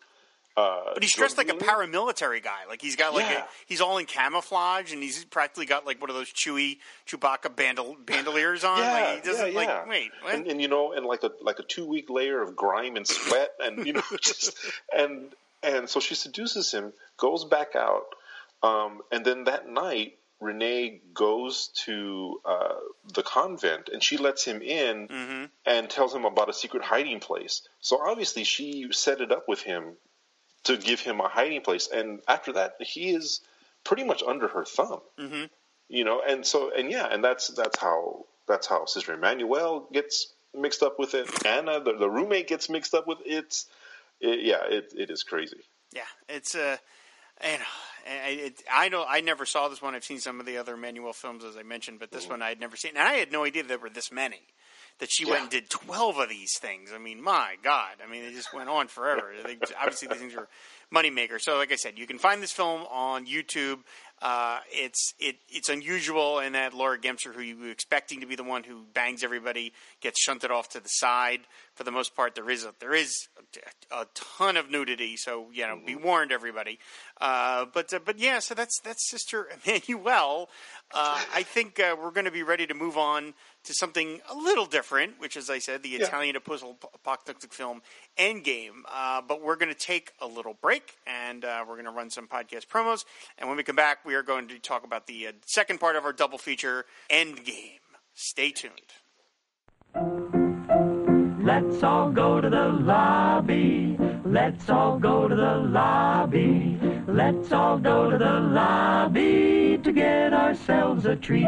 uh, but he's dressed like a paramilitary guy. Like he's got like yeah. a, he's all in camouflage, and he's practically got like one of those Chewy Chewbacca bandol- bandoliers on. Yeah, like, he doesn't yeah, like wait, and, and, you know, and like a like a two week layer of grime and sweat, and you know, just and and so she seduces him, goes back out, um, and then that night Renee goes to uh, the convent and she lets him in mm-hmm. and tells him about a secret hiding place. So obviously she set it up with him to give him a hiding place. And after that, he is pretty much under her thumb. Mm-hmm. You know, and so and yeah, and that's that's how that's how Sister Emanuelle gets mixed up with it. Anna, the, the roommate, gets mixed up with it. it yeah, it it is crazy. Yeah, it's a. Uh, and it, I know I never saw this one. I've seen some of the other Emanuelle films, as I mentioned, but this mm-hmm. one I had never seen, and I had no idea there were this many that she yeah. went and did 12 of these things. I mean, my God. I mean, it just went on forever. they, obviously, these things are moneymakers. So, like I said, you can find this film on YouTube. Uh, it's it, it's unusual in that Laura Gemser, who you were expecting to be the one who bangs everybody, gets shunted off to the side. For the most part, there is a, there is a, a ton of nudity, so you know, be warned, everybody. Uh, but uh, but yeah, so that's that's Sister Emanuelle. Uh, I think uh, we're going to be ready to move on to something a little different, which, as I said, the yeah. Italian apocalyptic film Endgame. Uh, but we're going to take a little break and uh, we're going to run some podcast promos. And when we come back, we are going to talk about the uh, second part of our double feature, Endgame. Stay tuned. Let's all go to the lobby. Let's all go to the lobby. Let's all go to the lobby to get ourselves a treat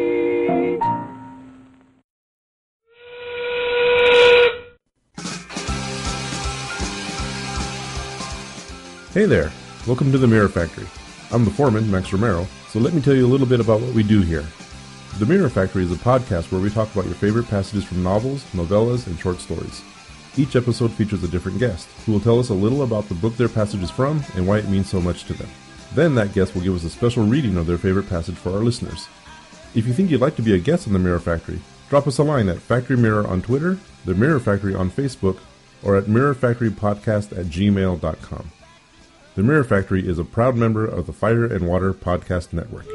Hey there, welcome to the Mirror Factory. I'm the foreman, Max Romero, so let me tell you a little bit about what we do here. The Mirror Factory is a podcast where we talk about your favorite passages from novels, novellas, and short stories. Each episode features a different guest, who will tell us a little about the book their passage is from and why it means so much to them. Then that guest will give us a special reading of their favorite passage for our listeners. If you think you'd like to be a guest on the Mirror Factory, drop us a line at Factory Mirror on Twitter, the Mirror Factory on Facebook, or at mirrorfactorypodcast at gmail.com. The Mirror Factory is a proud member of the Fire and Water Podcast Network.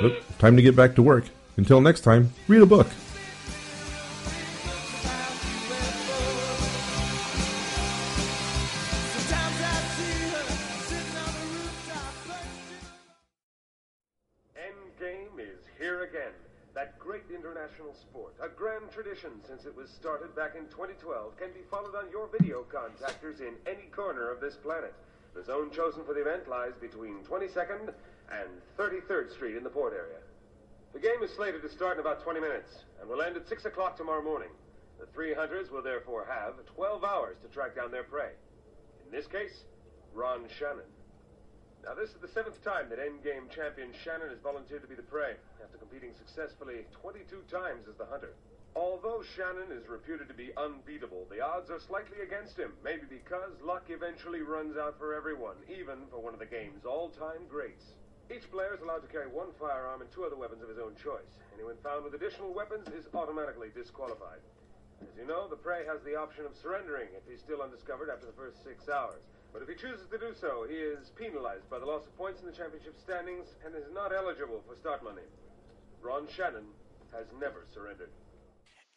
Oh, time to get back to work. Until next time, read a book. Tradition since it was started back in 2012, can be followed on your video contactors in any corner of this planet. The zone chosen for the event lies between 22nd and 33rd Street in the port area. The game is slated to start in about 20 minutes and will end at 6 o'clock tomorrow morning. The three hunters will therefore have 12 hours to track down their prey. In this case, Ron Shannon. Now, this is the seventh time that Endgame champion Shannon has volunteered to be the prey, after competing successfully 22 times as the hunter. Although Shannon is reputed to be unbeatable, the odds are slightly against him, maybe because luck eventually runs out for everyone, even for one of the game's all-time greats. Each player is allowed to carry one firearm and two other weapons of his own choice. Anyone found with additional weapons is automatically disqualified. As you know, the prey has the option of surrendering if he's still undiscovered after the first six hours. But if he chooses to do so, he is penalized by the loss of points in the championship standings and is not eligible for start money. Ron Shannon has never surrendered.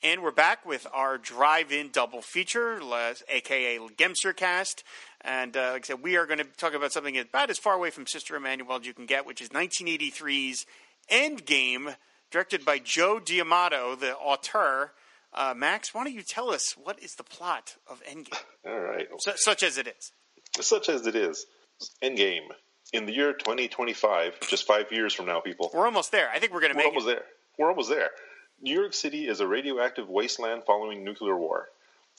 And we're back with our drive-in double feature, aka Gemser Cast. And uh, like I said, we are going to talk about something about as far away from Sister Emanuelle as you can get, which is 1983's Endgame, directed by Joe D'Amato, the auteur. Uh, Max, why don't you tell us what is the plot of Endgame? All right. Su- such as it is. Such as it is. Endgame. In the year 2025, just five years from now, people. We're almost there. I think we're going to We're make almost it. there. We're almost there. New York City is a radioactive wasteland following nuclear war.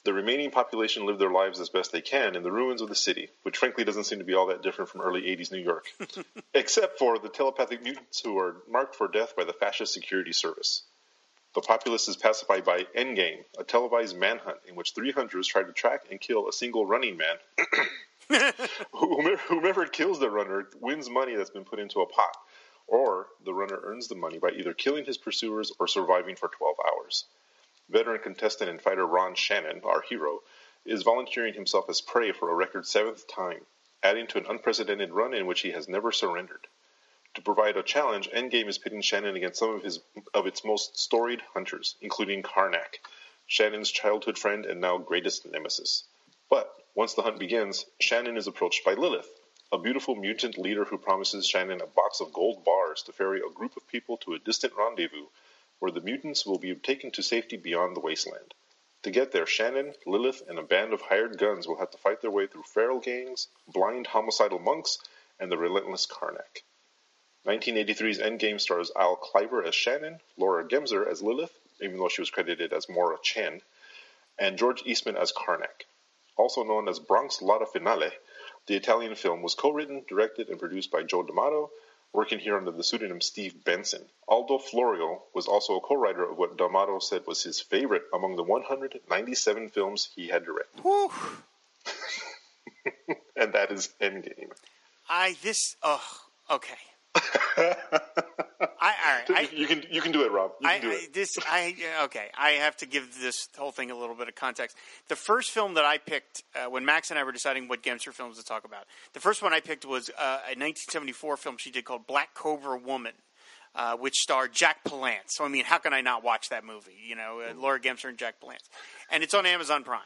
The remaining population live their lives as best they can in the ruins of the city, which frankly doesn't seem to be all that different from early 80s New York, except for the telepathic mutants who are marked for death by the fascist security service. The populace is pacified by Endgame, a televised manhunt in which three hunters try to track and kill a single running man. whomever, whomever kills the runner wins money that's been put into a pot, or the runner earns the money by either killing his pursuers or surviving for 12 hours. Veteran contestant and fighter Ron Shannon, our hero, is volunteering himself as prey for a record seventh time, adding to an unprecedented run in which he has never surrendered. To provide a challenge, Endgame is pitting Shannon against some of his of its most storied hunters, including Karnak, Shannon's childhood friend and now greatest nemesis. But once the hunt begins, Shannon is approached by Lilith, a beautiful mutant leader who promises Shannon a box of gold bars to ferry a group of people to a distant rendezvous where the mutants will be taken to safety beyond the wasteland. To get there, Shannon, Lilith, and a band of hired guns will have to fight their way through feral gangs, blind homicidal monks, and the relentless Karnak. 1983's Endgame stars Al Cliver as Shannon, Laura Gemser as Lilith, even though she was credited as Maura Chen, and George Eastman as Karnak. Also known as Bronx Lotta Finale, the Italian film was co-written, directed, and produced by Joe D'Amato, working here under the pseudonym Steve Benson. Aldo Florio was also a co-writer of what D'Amato said was his favorite among the 197 films he had directed. and that is Endgame. I this oh okay. I all right. I, you can you can do it, Rob. You I, can do I it. this I okay. I have to give this whole thing a little bit of context. The first film that I picked uh, when Max and I were deciding what Gemser films to talk about, the first one I picked was uh, a 1974 film she did called Black Cobra Woman. Uh, which starred Jack Palance. So I mean, how can I not watch that movie? You know, uh, Laura Gemser and Jack Palance, and it's on Amazon Prime.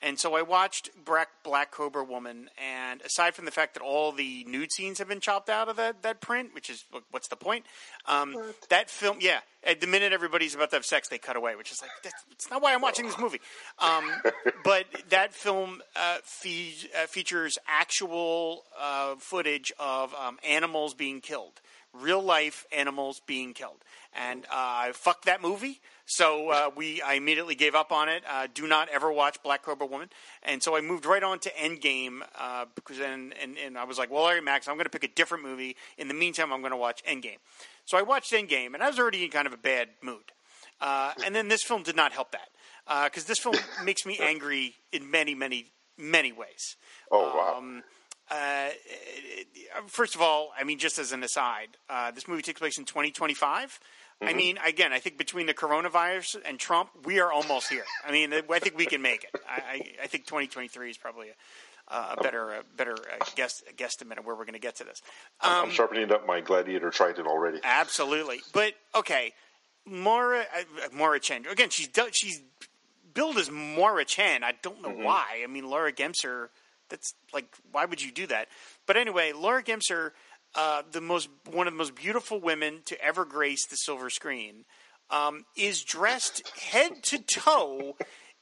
And so I watched Black, Black Cobra Woman, and aside from the fact that all the nude scenes have been chopped out of that, that print, which is what's the point? Um, that film, yeah, at the minute everybody's about to have sex, they cut away, which is like that's, that's not why I'm watching this movie. Um, but that film uh, fe- uh, features actual uh, footage of um, animals being killed, real life animals being killed, and uh, I fucked that movie. So uh, we, I immediately gave up on it. Uh, do not ever watch Black Cobra Woman, and so I moved right on to Endgame uh, because and, and and I was like, well, all right, Max, I'm going to pick a different movie. In the meantime, I'm going to watch Endgame. So I watched Endgame, and I was already in kind of a bad mood. Uh, and then this film did not help that. because this film makes me angry in many, many, many ways. Oh wow! Um, uh, first of all, I mean, just as an aside, uh, this movie takes place in 2025. I Mhm. mean, again, I think between the coronavirus and Trump, we are almost here. I mean, I think we can make it. I, I, I think 2023 is probably a, a better, a better uh, guess, guesstimate of where we're going to get to this. I'm- Um, I'm sharpening up my gladiator trident already. Absolutely, but okay, Maura uh, Maura Chen again. She's she's billed as Maura Chen. I don't know why. I mean, Laura Gemser. That's like, why would you do that? But anyway, Laura Gemser, uh, the most one of the most beautiful women to ever grace the silver screen, um, is dressed head to toe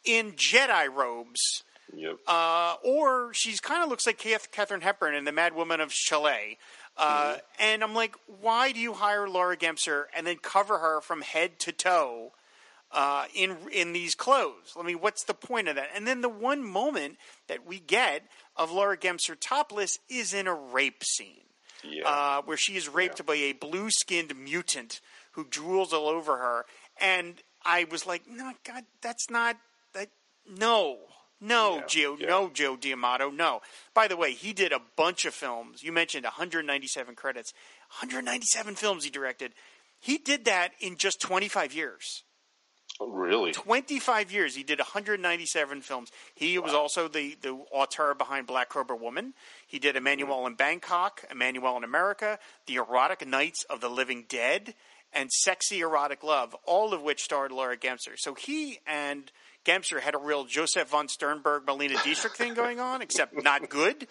in Jedi robes. Yep. Uh, or she's kind of looks like Katharine Hepburn in The Mad Woman of Chaillot. Uh, And I'm like, why do you hire Laura Gemser and then cover her from head to toe uh, in in these clothes? I mean, what's the point of that? And then the one moment that we get of Laura Gemser topless is in a rape scene uh, where she is raped by a blue skinned mutant who drools all over her. And I was like, no, God, that's not that. No, no, Joe, no, Joe D'Amato, no. By the way, he did a bunch of films. You mentioned 197 credits, 197 films he directed. He did that in just 25 years. Really? 25 years. He did 197 films. He was also the, the auteur behind Black Cobra Woman. He did Emanuelle in Bangkok, Emanuelle in America, The Erotic Nights of the Living Dead, and Sexy Erotic Love, all of which starred Laura Gemser. So he and Gemser had a real Josef von Sternberg, Marlene Dietrich thing going on, except not good.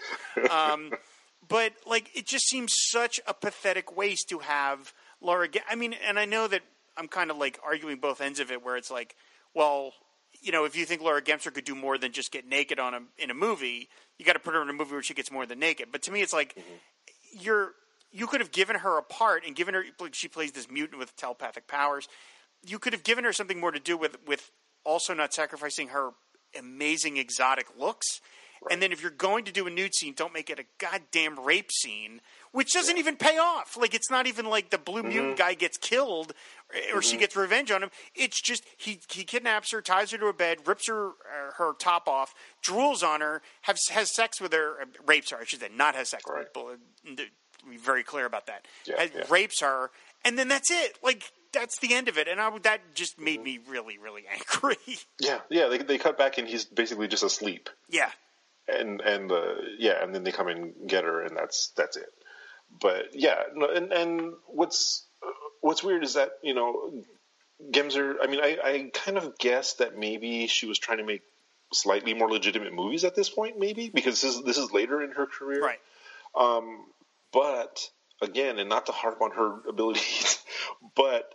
Um, but like, it just seems such a pathetic waste to have Laura. I mean, and I know that I'm kind of like arguing both ends of it, where it's like, well, you know, if you think Laura Gemser could do more than just get naked on a in a movie, you got to put her in a movie where she gets more than naked. But to me, it's like mm-hmm. you're you could have given her a part and given her like, she plays this mutant with telepathic powers. You could have given her something more to do with with also not sacrificing her amazing exotic looks. And then if you're going to do a nude scene, don't make it a goddamn rape scene, which doesn't even pay off. Like it's not even like the blue mutant guy gets killed or she Mhm. gets revenge on him. It's just he he kidnaps her, ties her to a bed, rips her uh, her top off, drools on her, has has sex with her, uh, rapes her. I should say, not has sex. Right. Be very clear about that. Yeah, Has- yeah. Rapes her, and then that's it. Like that's the end of it. And I, that just made me really really angry. Yeah, yeah. They they cut back and he's basically just asleep. yeah. And and uh, yeah, and then they come and get her, and that's that's it. But yeah, no, and and what's what's weird is that you know Gemser. I mean, I, I kind of guessed that maybe she was trying to make slightly more legitimate movies at this point, maybe because this is this is later in her career, right? Um, but again, and not to harp on her abilities, but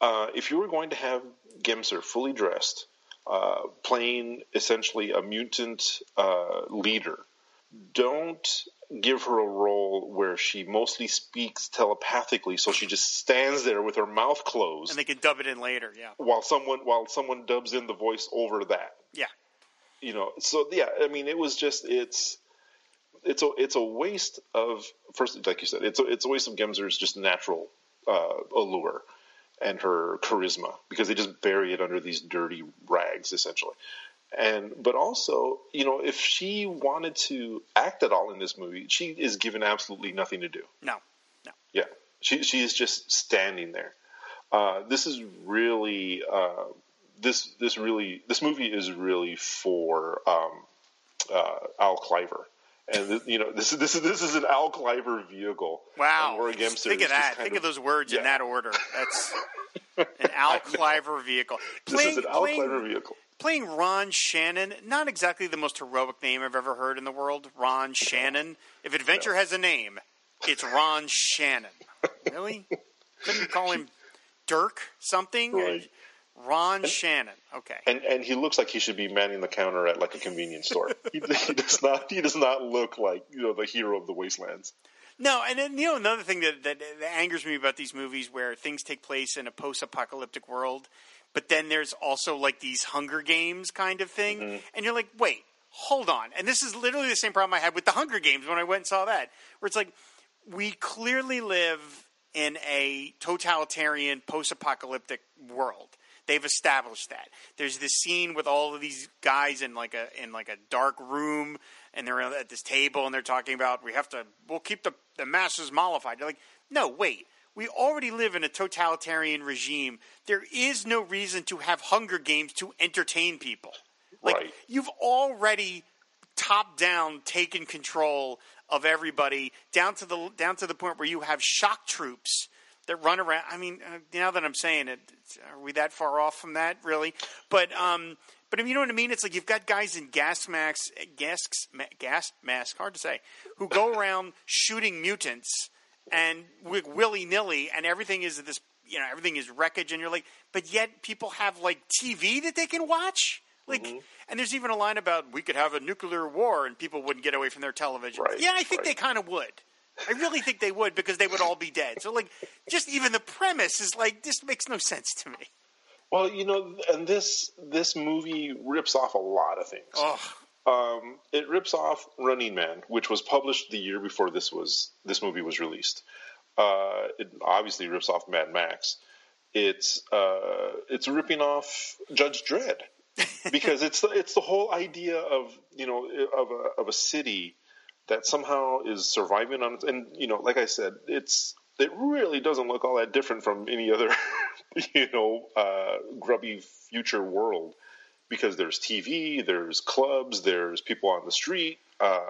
uh, if you were going to have Gemser fully dressed, uh, playing essentially a mutant uh, leader, don't give her a role where she mostly speaks telepathically, so she just stands there with her mouth closed And they can dub it in later. Yeah. while someone while someone dubs in the voice over that. Yeah. You know, so yeah, I mean, it was just it's it's a it's a waste of first, like you said, it's a, it's a waste of Gemser's just natural uh, allure and her charisma because they just bury it under these dirty rags essentially. And but also, you know, if she wanted to act at all in this movie, she is given absolutely nothing to do. No. No. Yeah, she she is just standing there. Uh, this is really uh, this this really this movie is really for um, uh, Al Cliver, and th- you know this is this is this is an Al Cliver vehicle. Wow. And Laura Gemser Think of that. Think of, those words in that order. That's an Al Cliver vehicle. This is an Al Cliver vehicle. Playing Ron Shannon, not exactly the most heroic name I've ever heard in the world. Ron Shannon. If Adventure has a name, it's Ron Shannon. Really? Couldn't you call him Dirk something? Right. Ron Shannon. Okay. And and he looks like he should be manning the counter at like a convenience store. he, he does not he does not look like you know the hero of the wastelands. No, and then you know another thing that, that that angers me about these movies where things take place in a post-apocalyptic world, but then there's also like these Hunger Games kind of thing, mm-hmm. and you're like, wait, hold on. And this is literally the same problem I had with the Hunger Games when I went and saw that, where it's like we clearly live in a totalitarian post-apocalyptic world. They've established that. There's this scene with all of these guys in like a in like a dark room, and they're at this table, and they're talking about we have to we'll keep the the masses mollified. They're like, no, wait. We already live in a totalitarian regime. There is no reason to have Hunger Games to entertain people. Like Right. you've already top down taken control of everybody down to the down to the point where you have shock troops that run around. I mean, uh, now that I'm saying it, are we that far off from that really? But um, but you know what I mean? It's like you've got guys in gas masks, gas ma- gas mask, hard to say, who go around shooting mutants and with willy nilly, and everything is this. You know, everything is wreckage, and you're like, but yet people have like TV that they can watch. Like, and there's even a line about we could have a nuclear war and people wouldn't get away from their television. Right, yeah, I think they kind of would. I really think they would because they would all be dead. So, like, just even the premise is like this makes no sense to me. Well, you know, and this this movie rips off a lot of things. Oh, Um, it rips off Running Man, which was published the year before this was this movie was released. Uh, it obviously rips off Mad Max. It's uh, it's ripping off Judge Dredd because it's the, it's the whole idea of you know of a of a city that somehow is surviving on its and you know like I said it's it really doesn't look all that different from any other you know uh, grubby future world because there's TV, there's clubs, there's people on the street. Uh,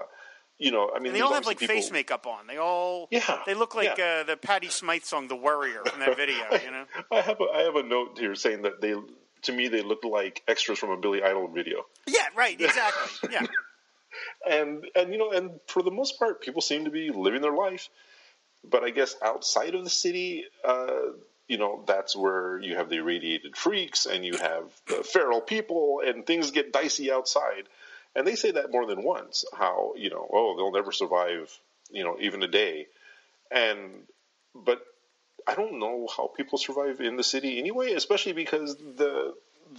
you know, I mean, and they all have like obviously face makeup on. They all Yeah, They look like yeah. uh, the Patty Smyth song "The Warrior" from that video. You know. I have a I have a note here saying that they to me they look like extras from a Billy Idol video. Yeah. Right. Exactly. Yeah. and and you know and for the most part people seem to be living their life. But i guess outside of the city uh, you know that's where you have the irradiated freaks and you have the feral people and things get dicey outside. And they say that more than once how you know oh they'll never survive you know even a day. And but i don't know how people survive in the city anyway especially because the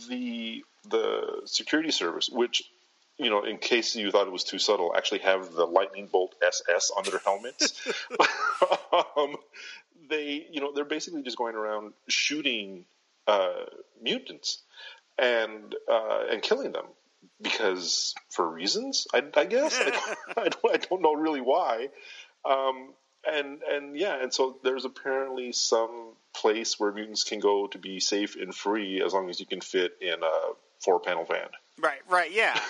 the the security service which you know, in case you thought it was too subtle, actually have the lightning bolt SS on their helmets. um, they, you know, they're basically just going around shooting uh, mutants and uh, and killing them because for reasons, I, I guess. I, don't, I, don't, I don't know really why. Um, and and yeah, and so there's apparently some place where mutants can go to be safe and free as long as you can fit in a four panel van. Right, right, yeah.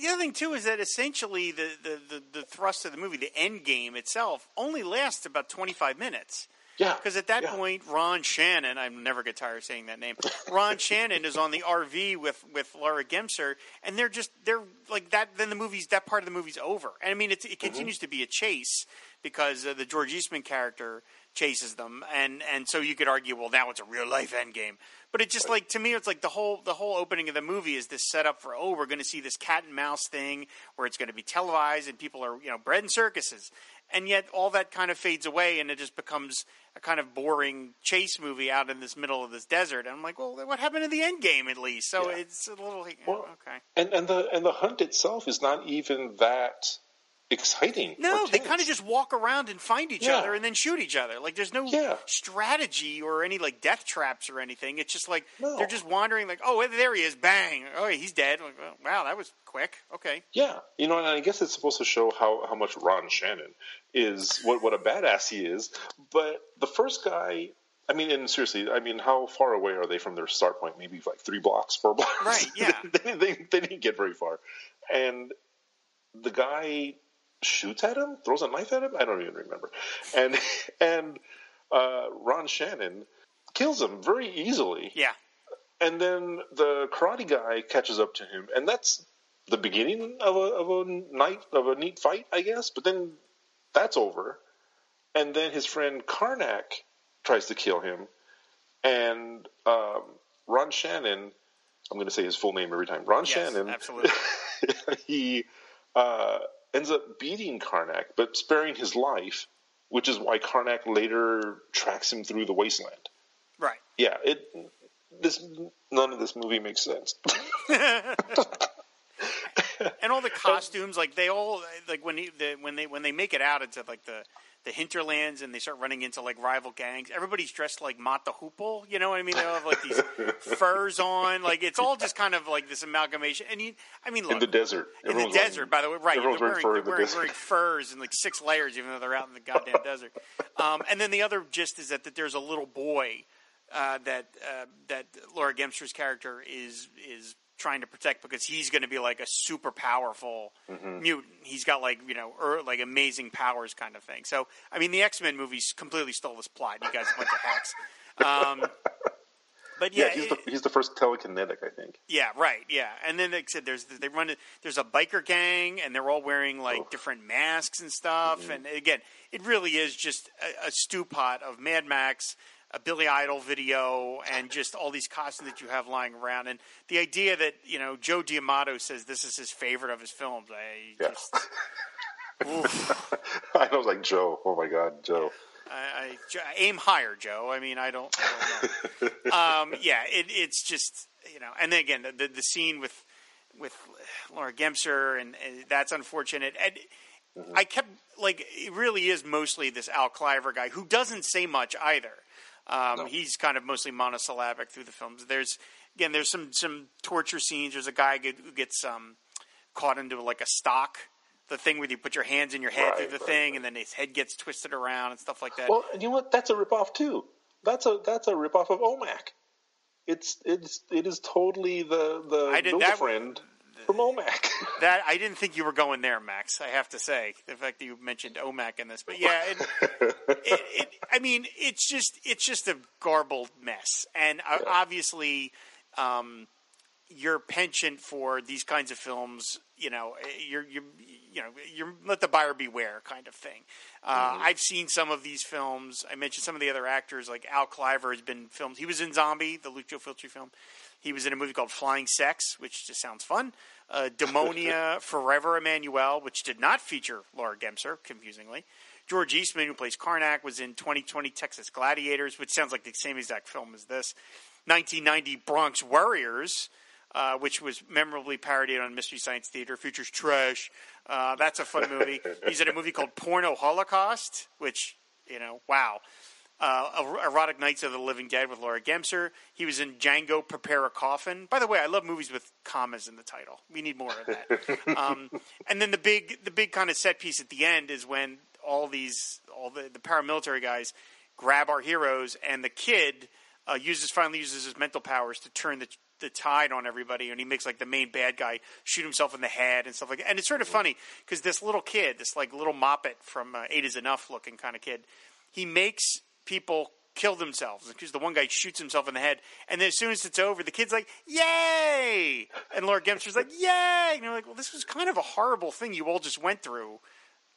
The other thing too is that essentially the, the, the, the thrust of the movie, the end game itself, only lasts about twenty five minutes. Yeah. Because at that point, Ron Shannon, I never get tired of saying that name. Ron Shannon is on the RV with with Laura Gemser, and they're just they're like that. Then the movie's that part of the movie's over. And I mean, it's, it continues to be a chase because uh, the George Eastman character chases them, and and so you could argue, well, now it's a real life end game. But it just like to me, it's like the whole the whole opening of the movie is this setup for oh, we're going to see this cat and mouse thing where it's going to be televised and people are you know bred in circuses, and yet all that kind of fades away and it just becomes a kind of boring chase movie out in this middle of this desert. And I'm like, well, what happened to the end game at least? So it's a little oh, okay. And and the and the hunt itself is not even that exciting. No, they kind of just walk around and find each Yeah. other and then shoot each other. Like there's no strategy or any like death traps or anything. It's just like they're just wandering. Like, oh, there he is, bang! Oh, he's dead. Like, well, wow, that was quick. Okay. Yeah, you know, and I guess it's supposed to show how, how much Ron Shannon is what what a badass he is. But the first guy, I mean, and seriously, I mean, how far away are they from their start point? Maybe like three blocks, four blocks. Right. Yeah. they, they, they didn't get very far, and the guy shoots at him, throws a knife at him. I don't even remember, and and uh, Ron Shannon kills him very easily. Yeah. And then the karate guy catches up to him, and that's the beginning of a of a night of a neat fight, I guess. But then that's over, and then his friend Karnak tries to kill him, and um, Ron Shannon. I'm going to say his full name every time. Ron Yes, Shannon. absolutely. he uh, ends up beating Karnak, but sparing his life, which is why Karnak later tracks him through the wasteland. Right. Yeah, it. This none of this movie makes sense. and all the costumes, like they all like when he, the, when they when they make it out into like the the hinterlands and they start running into like rival gangs. Everybody's dressed like Mott the Hoople, you know what I mean? They all have like these furs on. Like it's all just kind of like this amalgamation. And you, I mean, look, in the desert, in the desert, wearing- by the way, right? They're everyone's wearing wearing, fur in they're wearing, wearing furs and like six layers, even though they're out in the goddamn desert. Um, and then the other gist is that, that there's a little boy uh, that uh, that Laura Gemser's character is is trying to protect because he's going to be like a super powerful Mm-hmm. mutant. He's got like you know er, like amazing powers kind of thing. So I mean, the X Men movies completely stole this plot. You guys a bunch of hacks. Um, but yeah, Yeah, he's, it- the, he's the first telekinetic, I think. yeah, right. Yeah, and then like I said, there's they run. There's a biker gang, and they're all wearing like different masks and stuff. Mm-hmm. And again, it really is just a, a stew pot of Mad Max, a Billy Idol video, and just all these costumes that you have lying around. And the idea that you know Joe D'Amato says this is his favorite of his films, I Yeah. just. I was like Joe. Oh my God, Joe. I, I aim higher, Joe. I mean, I don't, I don't know. um, yeah, it, it's just you know, and then again, the, the, the scene with with Laura Gemser, and, and that's unfortunate. And I kept like, it really is mostly this Al Cliver guy who doesn't say much either. Um, He's kind of mostly monosyllabic through the films. There's again, there's some some torture scenes. There's a guy get, who gets um, caught into like a stock. The thing where you put your hands in your head Right, through the right, thing, and then his head gets twisted around and stuff like that. Well, you know what? That's a ripoff too. That's a that's a ripoff of OMAC. It's it's it is totally the the I did that- friend from OMAC. That I didn't think you were going there, Max. I have to say, the fact that you mentioned OMAC in this, but yeah, it, it, it, I mean, it's just it's just a garbled mess, and uh, obviously, um, your penchant for these kinds of films, you know, you're you you know, you're let the buyer beware kind of thing. Uh, I've seen some of these films. I mentioned some of the other actors, like Al Cliver has been filmed. He was in Zombie, the Lucio Fulci film. He was in a movie called Flying Sex, which just sounds fun. Uh, Demonia Forever Emmanuelle, which did not feature Laura Gemser, confusingly. George Eastman, who plays Karnak, was in 2020 Texas Gladiators, which sounds like the same exact film as this. 1990 Bronx Warriors, uh, which was memorably parodied on Mystery Science Theater, features trash. Uh, that's a fun movie. He's in a movie called Porno Holocaust, which, you know, wow. Uh, Er- Erotic Nights of the Living Dead with Laura Gemser. He was in Django Prepare a Coffin. By the way, I love movies with commas in the title. We need more of that. um, and then the big, the big kind of set piece at the end is when all these, all the, the paramilitary guys grab our heroes, and the kid uh, uses finally uses his mental powers to turn the the tide on everybody, and he makes like the main bad guy shoot himself in the head and stuff like that. And it's sort of funny because this little kid, this like little moppet from uh, Eight Is Enough looking kind of kid, he makes people kill themselves because the one guy shoots himself in the head, and then as soon as it's over, the kid's like, "Yay!" and Laura Gemser's like, "Yay!" and you're like, "Well, this was kind of a horrible thing you all just went through."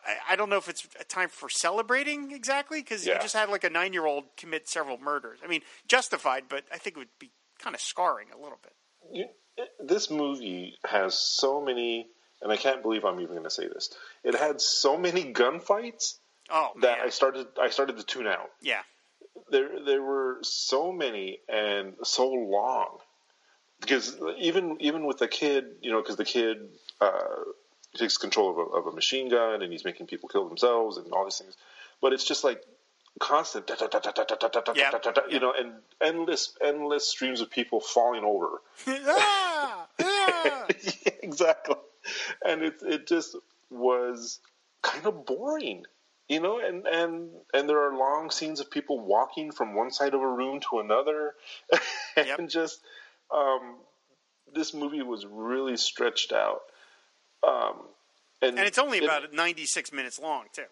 I, I don't know if it's a time for celebrating exactly because you just had like a nine year old commit several murders. I mean, justified, but I think it would be kind of scarring a little bit. You- this movie has so many, and I can't believe I'm even going to say this. It had so many gunfights Oh, that. I started I started to tune out. Yeah, there there were so many and so long because even even with the kid, you know, because the kid uh, takes control of a, of a, machine gun and he's making people kill themselves and all these things, but it's just like constant, you know, and endless endless streams of people falling over. Ah! Ah! yeah. exactly, and it it just was kind of boring you know. And and and there are long scenes of people walking from one side of a room to another, and Yep. just um, this movie was really stretched out. Um, and, And it's only it- about 96 minutes long, too.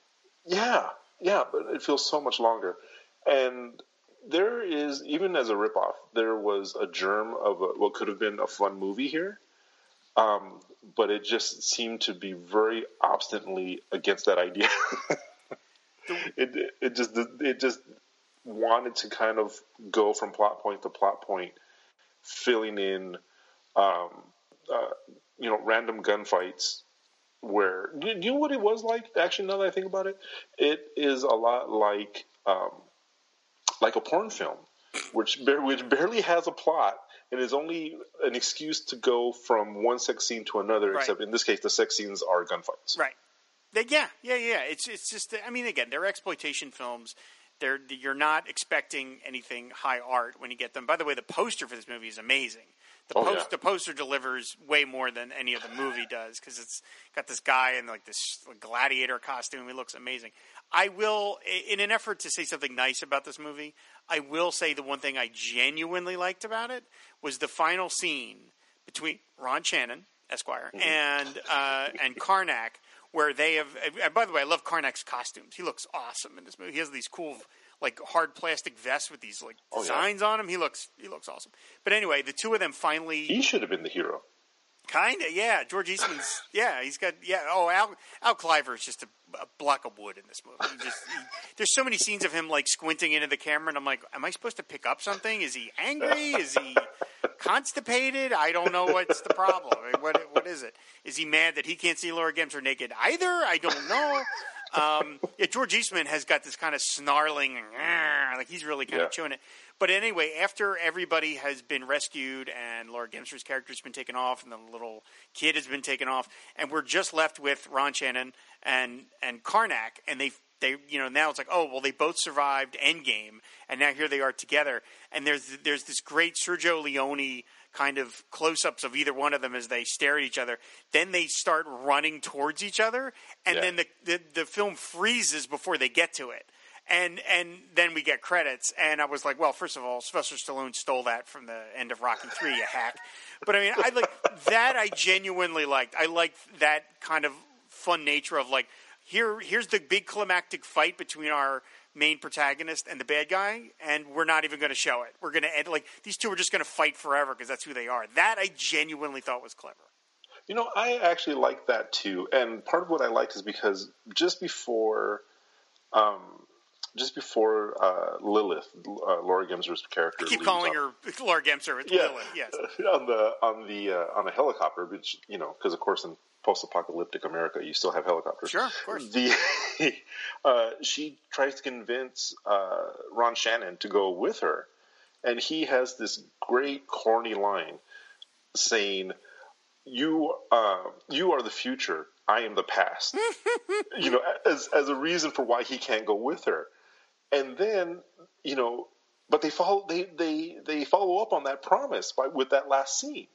yeah, yeah, but it feels so much longer. And there is, even as a ripoff, there was a germ of a, what could have been a fun movie here. Um, but it just seemed to be very obstinately against that idea. it it just it just wanted to kind of go from plot point to plot point, filling in, um, uh, you know, random gunfights where do you know what it was like? Actually, now that I think about it, it is a lot like um, like a porn film. which which barely has a plot and is only an excuse to go from one sex scene to another. Right. Except in this case, the sex scenes are gunfights. Right. They- yeah, yeah, yeah. It's it's just. I mean, again, they're exploitation films. They're you're not expecting anything high art when you get them. By the way, the poster for this movie is amazing. The Oh, post yeah. the poster delivers way more than any of the movie does because it's got this guy in like this gladiator costume. He looks amazing. I will, in an effort to say something nice about this movie, I will say the one thing I genuinely liked about it was the final scene between Ron Shannon, Esquire, Mm-hmm. and uh, and Karnak, where they have. And by the way, I love Karnak's costumes. He looks awesome in this movie. He has these cool, like hard plastic vests with these like Oh, yeah. designs on him. He looks he looks awesome. But anyway, the two of them finally. He should have been the hero. Kind of, yeah. George Eastman's, yeah. He's got, yeah. Oh, Al, Al Cliver is just a, a block of wood in this movie. He just, he, there's so many scenes of him like squinting into the camera, and I'm like, am I supposed to pick up something? Is he angry? Is he constipated? I don't know what's the problem. I mean, what what is it? Is he mad that he can't see Laura Gemser naked either? I don't know. Um, yeah, George Eastman has got this kind of snarling, like he's really kind Yeah. of chewing it. But anyway, after everybody has been rescued and Laura Gemser's character's been taken off and the little kid has been taken off, and we're just left with Ron Shannon and and Karnak, and they they you know now it's like oh well they both survived Endgame, and now here they are together, and there's there's this great Sergio Leone kind of close-ups of either one of them as they stare at each other. Then they start running towards each other, and Yeah. then the, the the film freezes before they get to it and and then we get credits, and I was like, well, first of all, Sylvester Stallone stole that from the end of Rocky Three, you hack. But I mean, I like that. I genuinely liked. I liked that kind of fun nature of like, here, here's the big climactic fight between our main protagonist and the bad guy, and we're not even going to show it. We're going to end like these two are just going to fight forever because that's who they are. That I genuinely thought was clever. You know, I actually like that too. And part of what I liked is because just before, um, just before uh, Lilith, uh, Laura Gemser's character, I keep calling on- her Laura Gemser. It's Yeah. Lilith. Yes. on the on the uh, on a helicopter, which you know, because of course in post-apocalyptic America, you still have helicopters. Sure, of course. The uh, she tries to convince uh, Ron Shannon to go with her, and he has this great corny line saying, "You uh, you are the future. I am the past." you know, as as a reason for why he can't go with her, and then you know. But they follow they, they, they follow up on that promise by, with that last scene.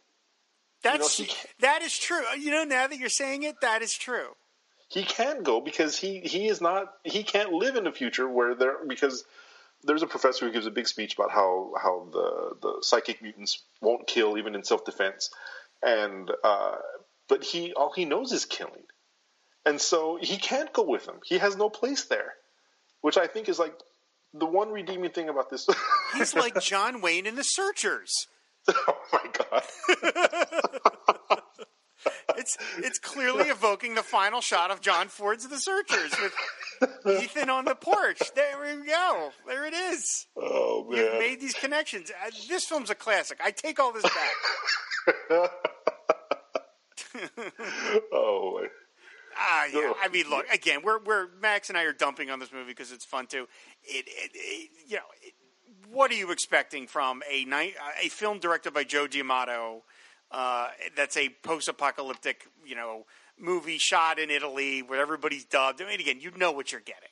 That's he that is true. You know, now that you're saying it, that is true. he can go because he he is not he can't live in a future where there because there's a professor who gives a big speech about how how the the psychic mutants won't kill even in self defense and uh, but he all he knows is killing and so he can't go with them he has no place there which I think is like the one redeeming thing about this He's like John Wayne in The Searchers. oh my god It's it's clearly evoking the final shot of John Ford's The Searchers with Ethan on the porch. There we go. There it is. oh man You've made these connections. Uh, This film's a classic. I take all this back. oh Ah, yeah. I mean, look again. We're we're Max and I are dumping on this movie because it's fun too. It, it, it you know, it, what are you expecting from a a film directed by Joe D'Amato? Uh, that's a post-apocalyptic, you know, movie shot in Italy where everybody's dubbed. I mean, again, you know what you're getting.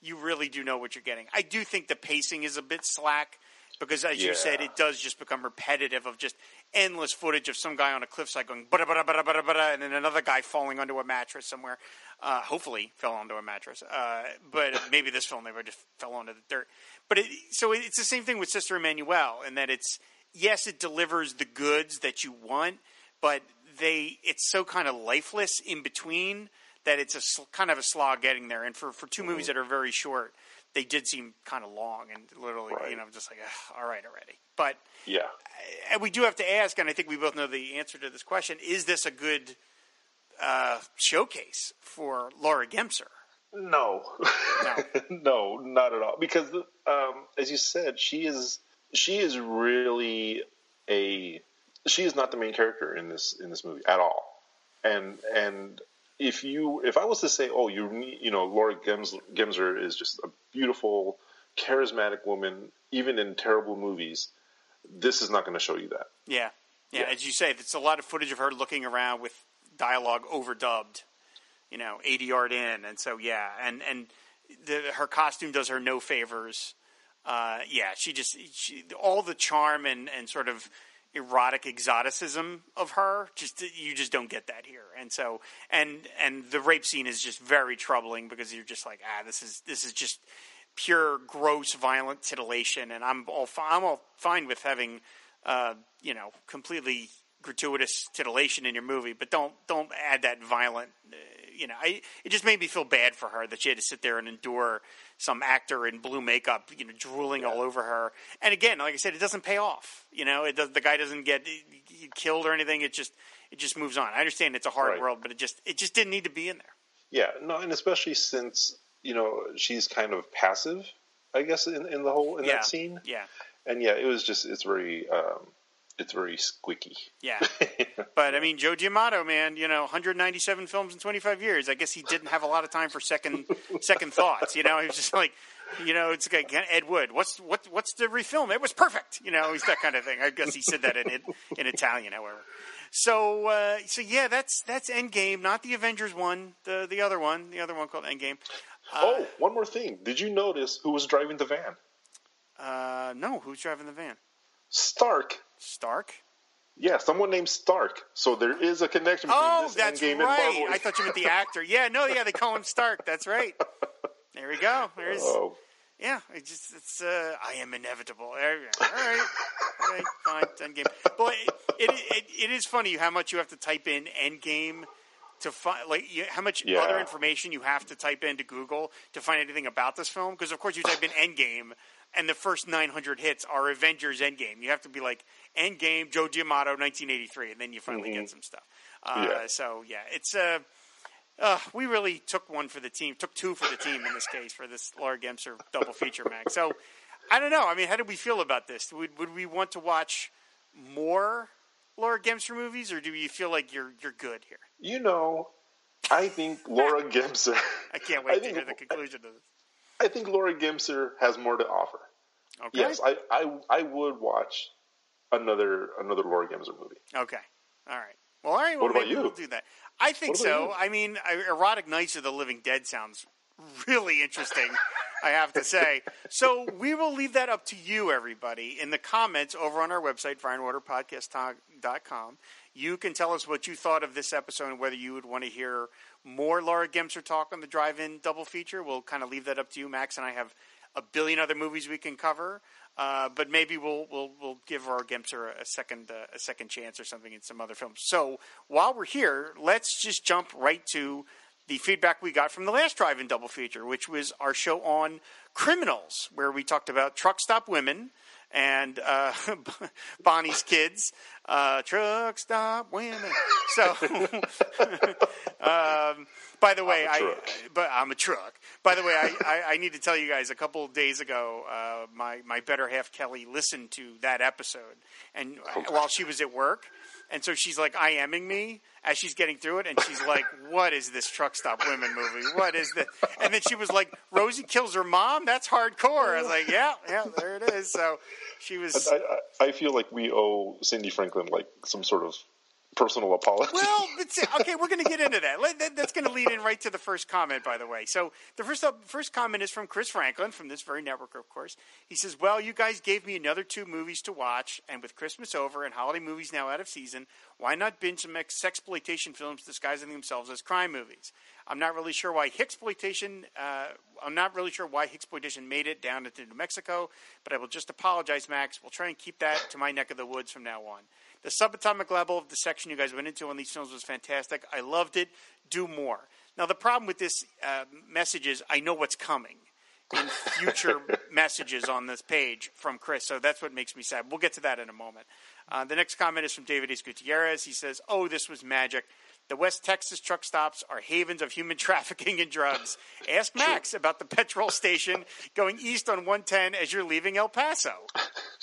You really do know what you're getting. I do think the pacing is a bit slack because, as you said, it does just become repetitive of just endless footage of some guy on a cliffside going bada bada bada bada bada, and then another guy falling onto a mattress somewhere. Uh, hopefully, fell onto a mattress. Uh, but maybe this film never just fell onto the dirt. But it, so it's the same thing with Sister Emanuelle, in that it's yes, it delivers the goods that you want, but they it's so kind of lifeless in between that it's a sl- kind of a slog getting there. And for for two movies that are very short, they did seem kind of long and literally, you know, just like all right already. But yeah and we do have to ask, and I think we both know the answer to this question: Is this a good uh, showcase for Laura Gemser? No, no, not at all. Because, um, as you said, she is she is really a she is not the main character in this in this movie at all. And and if you if I was to say, oh, you you know, Laura Gems, Gemser is just a beautiful, charismatic woman, even in terrible movies, this is not going to show you that. Yeah. yeah, As you say, it's a lot of footage of her looking around with dialogue overdubbed. You know, eighty yard in, and so yeah, and and the, her costume does her no favors. Uh, yeah, she just she, all the charm and and sort of erotic exoticism of her just you just don't get that here. And so and and the rape scene is just very troubling because you're just like ah this is this is just pure gross violent titillation. And i'm all fi- i'm all fine with having uh you know completely gratuitous titillation in your movie but don't don't add that violent uh, you know I, it just made me feel bad for her that she had to sit there and endure some actor in blue makeup, you know, drooling all over her. And again, like I said, it doesn't pay off. You know, it does, the guy doesn't get killed or anything. It just it just moves on. I understand it's a hard Right. world, but it just it just didn't need to be in there. Yeah, no, and especially since you know she's kind of passive, I guess in, in the whole in yeah, that scene. yeah, And yeah, it was just it's very um, it's very squeaky. yeah. but I mean, Joe D'Amato, man, you know, 197 films in 25 years. I guess he didn't have a lot of time for second second thoughts. You know, he was just like. You know, it's like Ed Wood. What's what? What's the refilm? It was perfect. You know, he's that kind of thing. I guess he said that in in Italian, however. So, uh, so yeah, that's that's Endgame, not the Avengers one, the the other one, the other one called Endgame. oh, one more thing. Did you notice who was driving the van? Uh, no, who's driving the van? Stark. Stark. Yeah, someone named Stark. So there is a connection between Oh, this that's Endgame right. and Marvel. I thought you meant the actor. Yeah, no, yeah, they call him Stark. That's right. There we go. There's. Oh. Yeah, it just it's. Uh, I am inevitable. We go. All right, fine. Endgame. But it, it, it it is funny how much you have to type in Endgame to find like you, how much Yeah. other information you have to type into Google to find anything about this film. Because of course you type in Endgame, and the first 900 hits are Avengers Endgame. You have to be like Endgame, Joe D'Amato, 1983, and then you finally get some stuff. Uh, Yeah. So yeah, it's uh, uh, we really took one for the team, took two for the team in this case for this Laura Gemser double feature, Max. So I don't know. I mean, how do we feel about this? Would would we want to watch more Laura Gemser movies, or do you feel like you're you're good here? You know, I think Laura Gemser. I can't I wait to think- hear the conclusion of this. I think Laura Gemser has more to offer. Okay. Yes, I, I I would watch another another Laura Gemser movie. Okay. All right. Well, all right. Well, What about you? we'll do that. I think so. you? I mean, Erotic Nights of the Living Dead sounds really interesting, I have to say. So we will leave that up to you, everybody, in the comments over on our website, fireandwaterpodcast.com. You can tell us what you thought of this episode and whether you would want to hear more Laura Gemser talk on the drive-in double feature. We'll kind of leave that up to you. Max and I have a billion other movies we can cover. Uh, but maybe we'll we'll we'll give our Gemser a, a second uh, a second chance or something in some other films. So while we're here, let's just jump right to the feedback we got from the last drive-in double feature, which was our show on criminals, where we talked about truck stop women and uh, Bonnie's kids. Uh, truck stop women. So, um, by the way, I but I'm a truck. By the way, I, I, I need to tell you guys. A couple of days ago, uh, my my better half Kelly listened to that episode, and while she was at work, and so she's like I IMing me as she's getting through it, and she's like, "What is this truck stop women movie? What is this?" And then she was like, "Rosie kills her mom. That's hardcore." I was like, "Yeah, yeah, there it is." So she was. I, I, I feel like we owe Cindy Franklin like some sort of personal apology. Well, okay, we're going to get into that. That's going to lead in right to the first comment, by the way. So the first first comment is from Chris Franklin from this very network, of course. He says, "Well, you guys gave me another two movies to watch, and with Christmas over and holiday movies now out of season, why not binge some exploitation films disguising themselves as crime movies? I'm not really sure why Hicksploitation. Uh, I'm not really sure why Hicksploitation made it down into New Mexico, but I will just apologize, Max. We'll try and keep that to my neck of the woods from now on." The subatomic level of the section you guys went into on these films was fantastic. I loved it. Do more. Now, the problem with this uh, message is I know what's coming in future messages on this page from Chris, so that's what makes me sad. We'll get to that in a moment. Uh, the next comment is from David Ace Gutierrez. He says, Oh, this was magic. The West Texas truck stops are havens of human trafficking and drugs. Ask Max about the petrol station going east on 110 as you're leaving El Paso.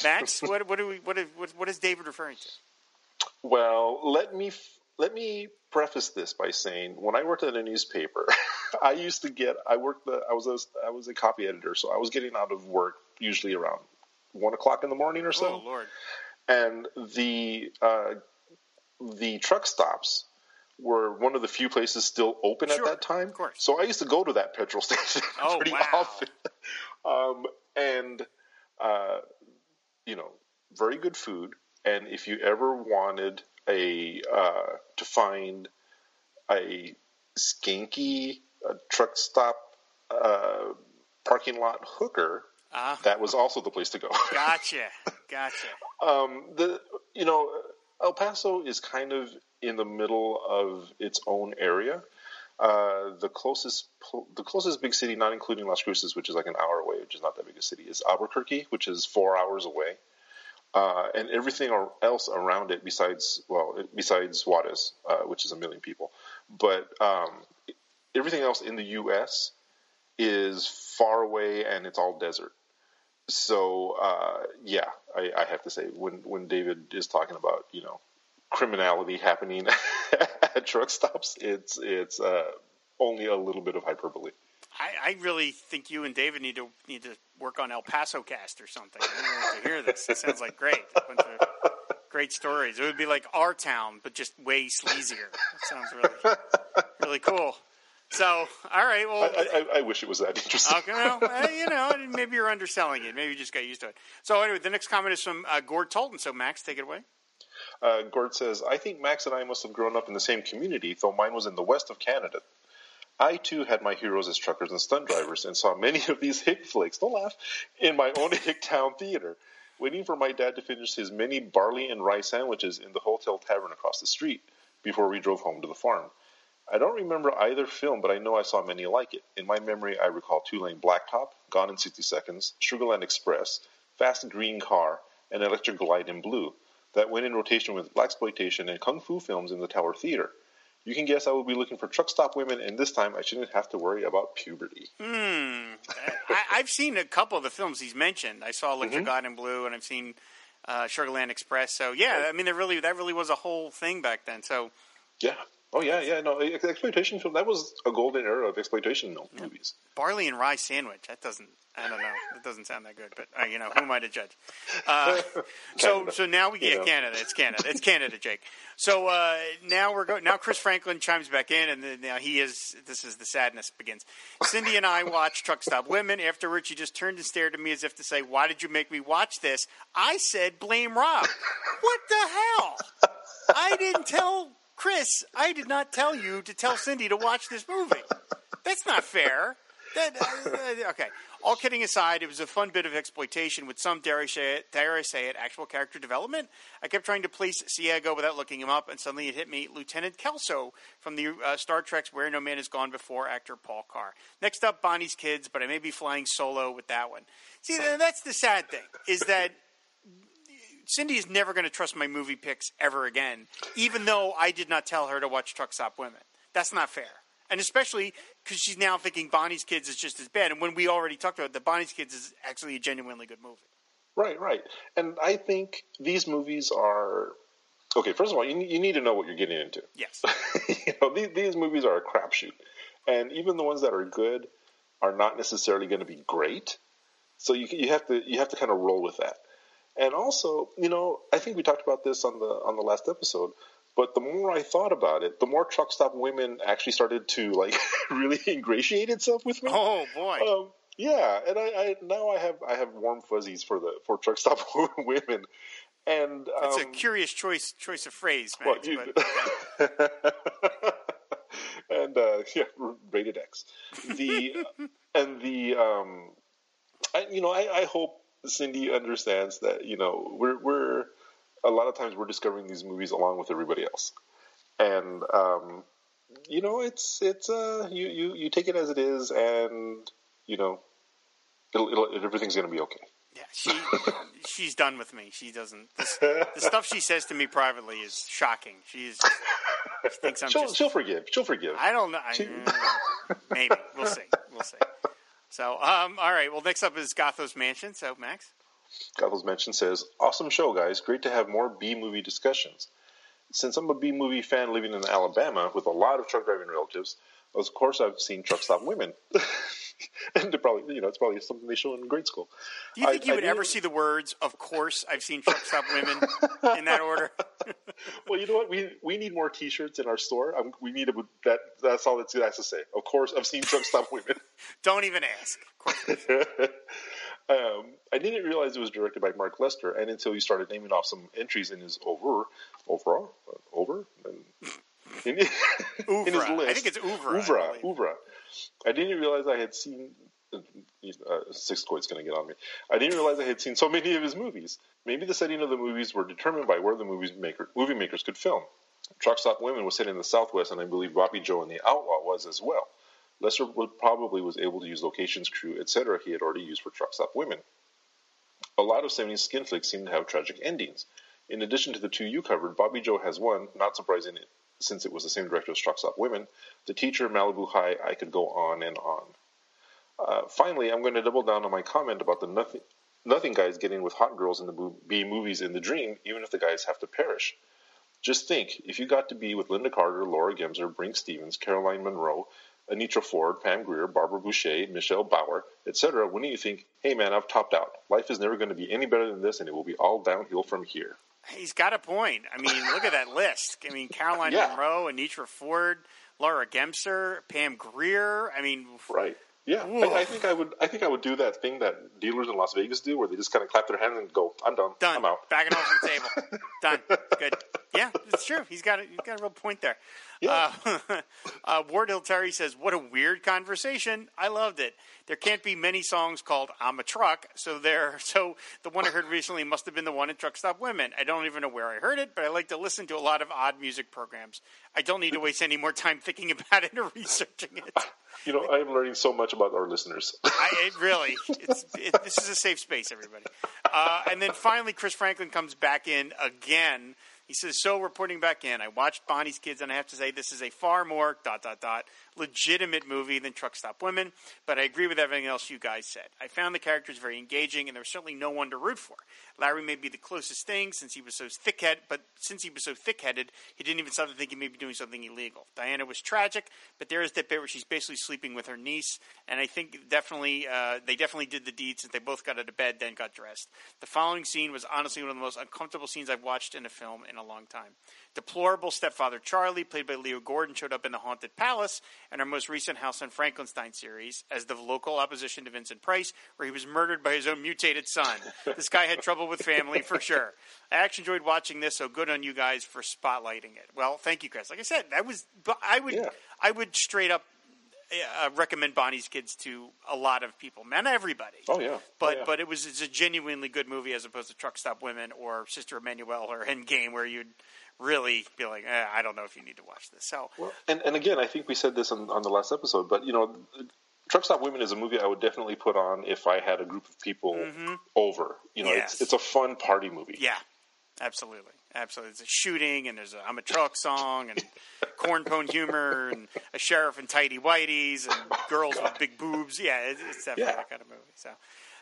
Max, what, what, we, what, what is David referring to? Well, let me let me preface this by saying when I worked at a newspaper, I used to get I worked the I was a I was a copy editor, so I was getting out of work usually around one o'clock in the morning or so. Oh Lord. And the uh, the truck stops were one of the few places still open Sure, at that time. of course. So I used to go to that petrol station Oh, pretty wow. often. Um, and uh, you know, very good food. And if you ever wanted a uh, to find a skanky uh, truck stop uh, parking lot hooker, Ah. that was also the place to go. Gotcha. Gotcha. um, the you know El Paso is kind of in the middle of its own area. Uh, the closest the closest big city, not including Las Cruces, which is like an hour away, which is not that big a city, is Albuquerque, which is four hours away. Uh, and everything else around it, besides well, besides Juarez, uh, which is a million people, but um, everything else in the U.S. is far away and it's all desert. So uh, yeah, I, I have to say when when David is talking about you know criminality happening at truck stops, it's it's uh, only a little bit of hyperbole. I, I really think you and David need to need to work on El Paso cast or something. I need to hear this. It sounds like great. A bunch of great stories. It would be like our town, but just way sleazier. That sounds really really cool. So, all right. Well, I, I, I wish it was that interesting. Okay, well, you know, maybe you're underselling it. Maybe you just got used to it. So, anyway, the next comment is from uh, Gord Tolton. So, Max, take it away. Uh, Gord says, I think Max and I must have grown up in the same community, though mine was in the west of Canada. I too had my heroes as truckers and stunt drivers and saw many of these hick flicks, don't laugh, in my own hick town theater, waiting for my dad to finish his many barley and rye sandwiches in the hotel tavern across the street before we drove home to the farm. I don't remember either film, but I know I saw many like it. In my memory, I recall Two Lane Blacktop, Gone in 60 Seconds, Sugarland Express, Fast Green Car, and Electric Glide in Blue that went in rotation with blaxploitation and kung fu films in the Tower Theater. You can guess I will be looking for truck stop women, and this time I shouldn't have to worry about puberty. Hmm. I, I've seen a couple of the films he's mentioned. I saw Electric God in Blue, and I've seen uh, Sugarland Express. So, yeah, I mean, there really that really was a whole thing back then. So, Yeah. Oh yeah, yeah. No, exploitation film. That was a golden era of exploitation mil- movies. barley and rye sandwich. That doesn't. I don't know. It doesn't sound that good. But uh, you know, who am I to judge? Uh, so so now we You get know. Canada. It's Canada. It's Canada, Jake. So uh, now we're going. Now Chris Franklin chimes back in, and then, now he is. This is the sadness begins. Cindy and I watched Truck Stop Women. Afterwards, she just turned and stared at me as if to say, "Why did you make me watch this?" I said, "Blame Rob." what the hell? I didn't tell Chris. I did not tell you to tell Cindy to watch this movie. That's not fair. That, uh, okay. All kidding aside, it was a fun bit of exploitation with some, dare I say it, dare I say it, actual character development. I kept trying to place Ciego without looking him up, and suddenly it hit me, Lieutenant Kelso from the uh, Star Trek's Where No Man Has Gone Before, actor Paul Carr. Next up, Bonnie's Kids, but I may be flying solo with that one. See, that's the sad thing, is that Cindy is never going to trust my movie picks ever again, even though I did not tell her to watch Truck Stop Women. That's not fair. And especially because she's now thinking Bonnie's Kids is just as bad. And when we already talked about that Bonnie's Kids is actually a genuinely good movie. Right, right. And I think these movies are okay. First of all, you need, you need to know what you're getting into. Yes. you know, these, these movies are a crapshoot, and even the ones that are good are not necessarily going to be great. So you you have to you have to kind of roll with that. And also, you know, I think we talked about this on the on the last episode. But the more I thought about it, the more truck stop women actually started to like really ingratiate itself with me. Oh boy. Um, yeah, and I, I now I have I have warm fuzzies for the for truck stop women, and um, That's a curious choice choice of phrase, well, you- but, and uh, yeah, rated X. The and the um, I, you know, I, I hope Cindy understands that you know we're we're a lot of times we're discovering these movies along with everybody else, and um, you know, it's it's uh, you you you take it as it is, and you know, it'll, it'll everything's going to be okay. yeah, she she's done with me. She doesn't. This, the stuff she says to me privately is shocking. She's she thinks I'm she'll just. she'll forgive. She'll forgive. I don't know. I, uh, maybe we'll see. We'll see. So, um, all right. Well, next up is Gothos Mansion. So, Max. Gothels Mansion says, Awesome show, guys. Great to have more B movie discussions. Since I'm a B movie fan living in Alabama with a lot of truck driving relatives, of course I've seen Truck Stop Women. and probably you know it's probably something they show in grade school. Do you think I- you would ever see the words, of course, I've seen truck stop women in that order? Well, you know what? We we need more T-shirts in our store. Um, we need a, that. That's all it has to say. Of course, I've seen truck stop women. Don't even ask. um, I didn't realize it was directed by Mark Lester, and until you started naming off some entries in his over, overall, uh, over, and in, in his list. I think it's I Oeuvre. believe. Oeuvre. I didn't realize I had seen. Uh, Sixth Coit's going to get on me. I didn't realize I had seen so many of his movies. Maybe the setting of the movies were determined by where the movies maker, movie makers could film. Truck Stop Women was set in the Southwest, and I believe Bobby Joe and the Outlaw was as well. Lester would probably was able to use locations, crew, etc. he had already used for Truck Stop Women. A lot of 70s skin flicks seem to have tragic endings. In addition to the two you covered, Bobby Joe has one, not surprising since it was the same director as Truck Stop Women, The Teacher, Malibu High, I Could Go On and On. Uh, finally, I'm going to double down on my comment about the nothing, nothing guys getting with hot girls in the B movies in the dream, even if the guys have to perish. Just think, if you got to be with Lynda Carter, Laura Gemser, Brinke Stevens, Caroline Munro, Anitra Ford, Pam Grier, Barbara Bouchet, Michelle Bauer, etc., wouldn't you think, hey man, I've topped out. Life is never going to be any better than this, and it will be all downhill from here. He's got a point. I mean, look at that list. I mean, Caroline Yeah. Munro, Anitra Ford, Laura Gemser, Pam Grier. I mean, Right. Yeah, I, I think I would. I think I would do that thing that dealers in Las Vegas do, where they just kind of clap their hands and go, "I'm done. Done. I'm out." Backing off the table. Done. Good. Yeah, it's true. He's got a, he's got a real point there. Yeah. Uh, uh, Ward Hill Terry says, "What a weird conversation. I loved it. There can't be many songs called "I'm a Truck." So there. So the one I heard recently must have been the one in Truck Stop Women. I don't even know where I heard it, but I like to listen to a lot of odd music programs. I don't need to waste any more time thinking about it or researching it. You know, I am learning so much about our listeners. I, it really, it's, it, this is a safe space, everybody. Uh, and then finally, Chris Franklin comes back in again. He says, "So reporting back in, I watched Bonnie's Kids, and I have to say this is a far more dot dot dot legitimate movie than Truck Stop Women. But I agree with everything else you guys said. I found the characters very engaging, and there was certainly no one to root for. Larry may be the closest thing since he was so thick-headed, but since he was so thick-headed, he didn't even stop to think he may be doing something illegal. Diana was tragic, but there is that bit where she's basically sleeping with her niece, and I think definitely uh, they definitely did the deed since they both got out of bed, then got dressed. The following scene was honestly one of the most uncomfortable scenes I've watched in a film in a long time. Deplorable stepfather Charlie, played by Leo Gordon, showed up in The Haunted Palace and our most recent House on Frankenstein series as the local opposition to Vincent Price, where he was murdered by his own mutated son. this guy had trouble with family for sure. I actually enjoyed watching this, so good on you guys for spotlighting it. Well, thank you, Chris. Like I said, that was I would I would straight up uh, recommend Bonnie's Kids to a lot of people, man, everybody. Oh yeah, But Oh, yeah. but it was it's a genuinely good movie as opposed to Truck Stop Women or Sister Emanuelle or Endgame, where you'd really be like, eh, I don't know if you need to watch this. So And, and again, I think we said this on, on the last episode, but you know, Truck Stop Women is a movie I would definitely put on if I had a group of people over. You know, Yes. it's it's a fun party movie. yeah, absolutely, absolutely. It's a shooting and there's a I'm a truck song and corn pone humor and a sheriff and tidy whiteys and girls with big boobs. Yeah, it, it's definitely Yeah. that kind of movie. So.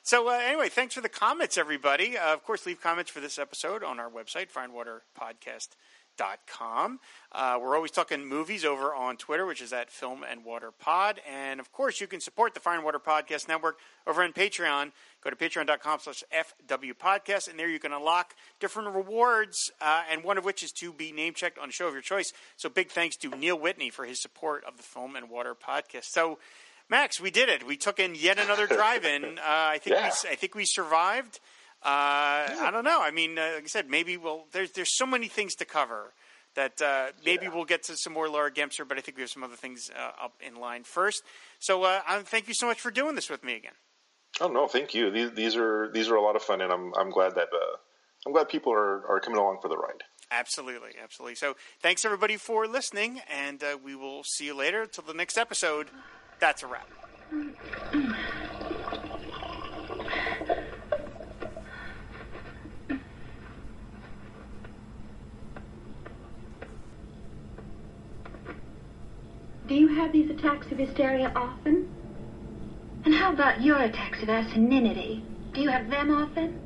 So uh, anyway, thanks for the comments, everybody. Uh, of course, leave comments for this episode on our website, fireandwaterpodcast.com. Uh, we're always talking movies over on Twitter, which is at Film and Water Pod. And of course, you can support the Fire and Water Podcast Network over on Patreon. Go to patreon.com slash FW Podcast, and there you can unlock different rewards, uh, and one of which is to be name checked on a show of your choice. So big thanks to Neil Whitney for his support of the Film and Water Podcast. So, Max, we did it. We took in yet another drive-in. Uh, I think Yeah. we, I think we survived. Uh, I don't know. I mean, uh, like I said, maybe we'll. There's there's so many things to cover that uh, maybe we'll get to some more Laura Gemser, but I think we have some other things uh, up in line first. So uh, thank you so much for doing this with me again. Oh no, thank you. These, these are these are a lot of fun, and I'm I'm glad that uh, I'm glad people are, are coming along for the ride. Absolutely, absolutely. So thanks everybody for listening, and uh, we will see you later. Till the next episode. That's a wrap. Do you have these attacks of hysteria often? And how about your attacks of asininity? Do you have them often?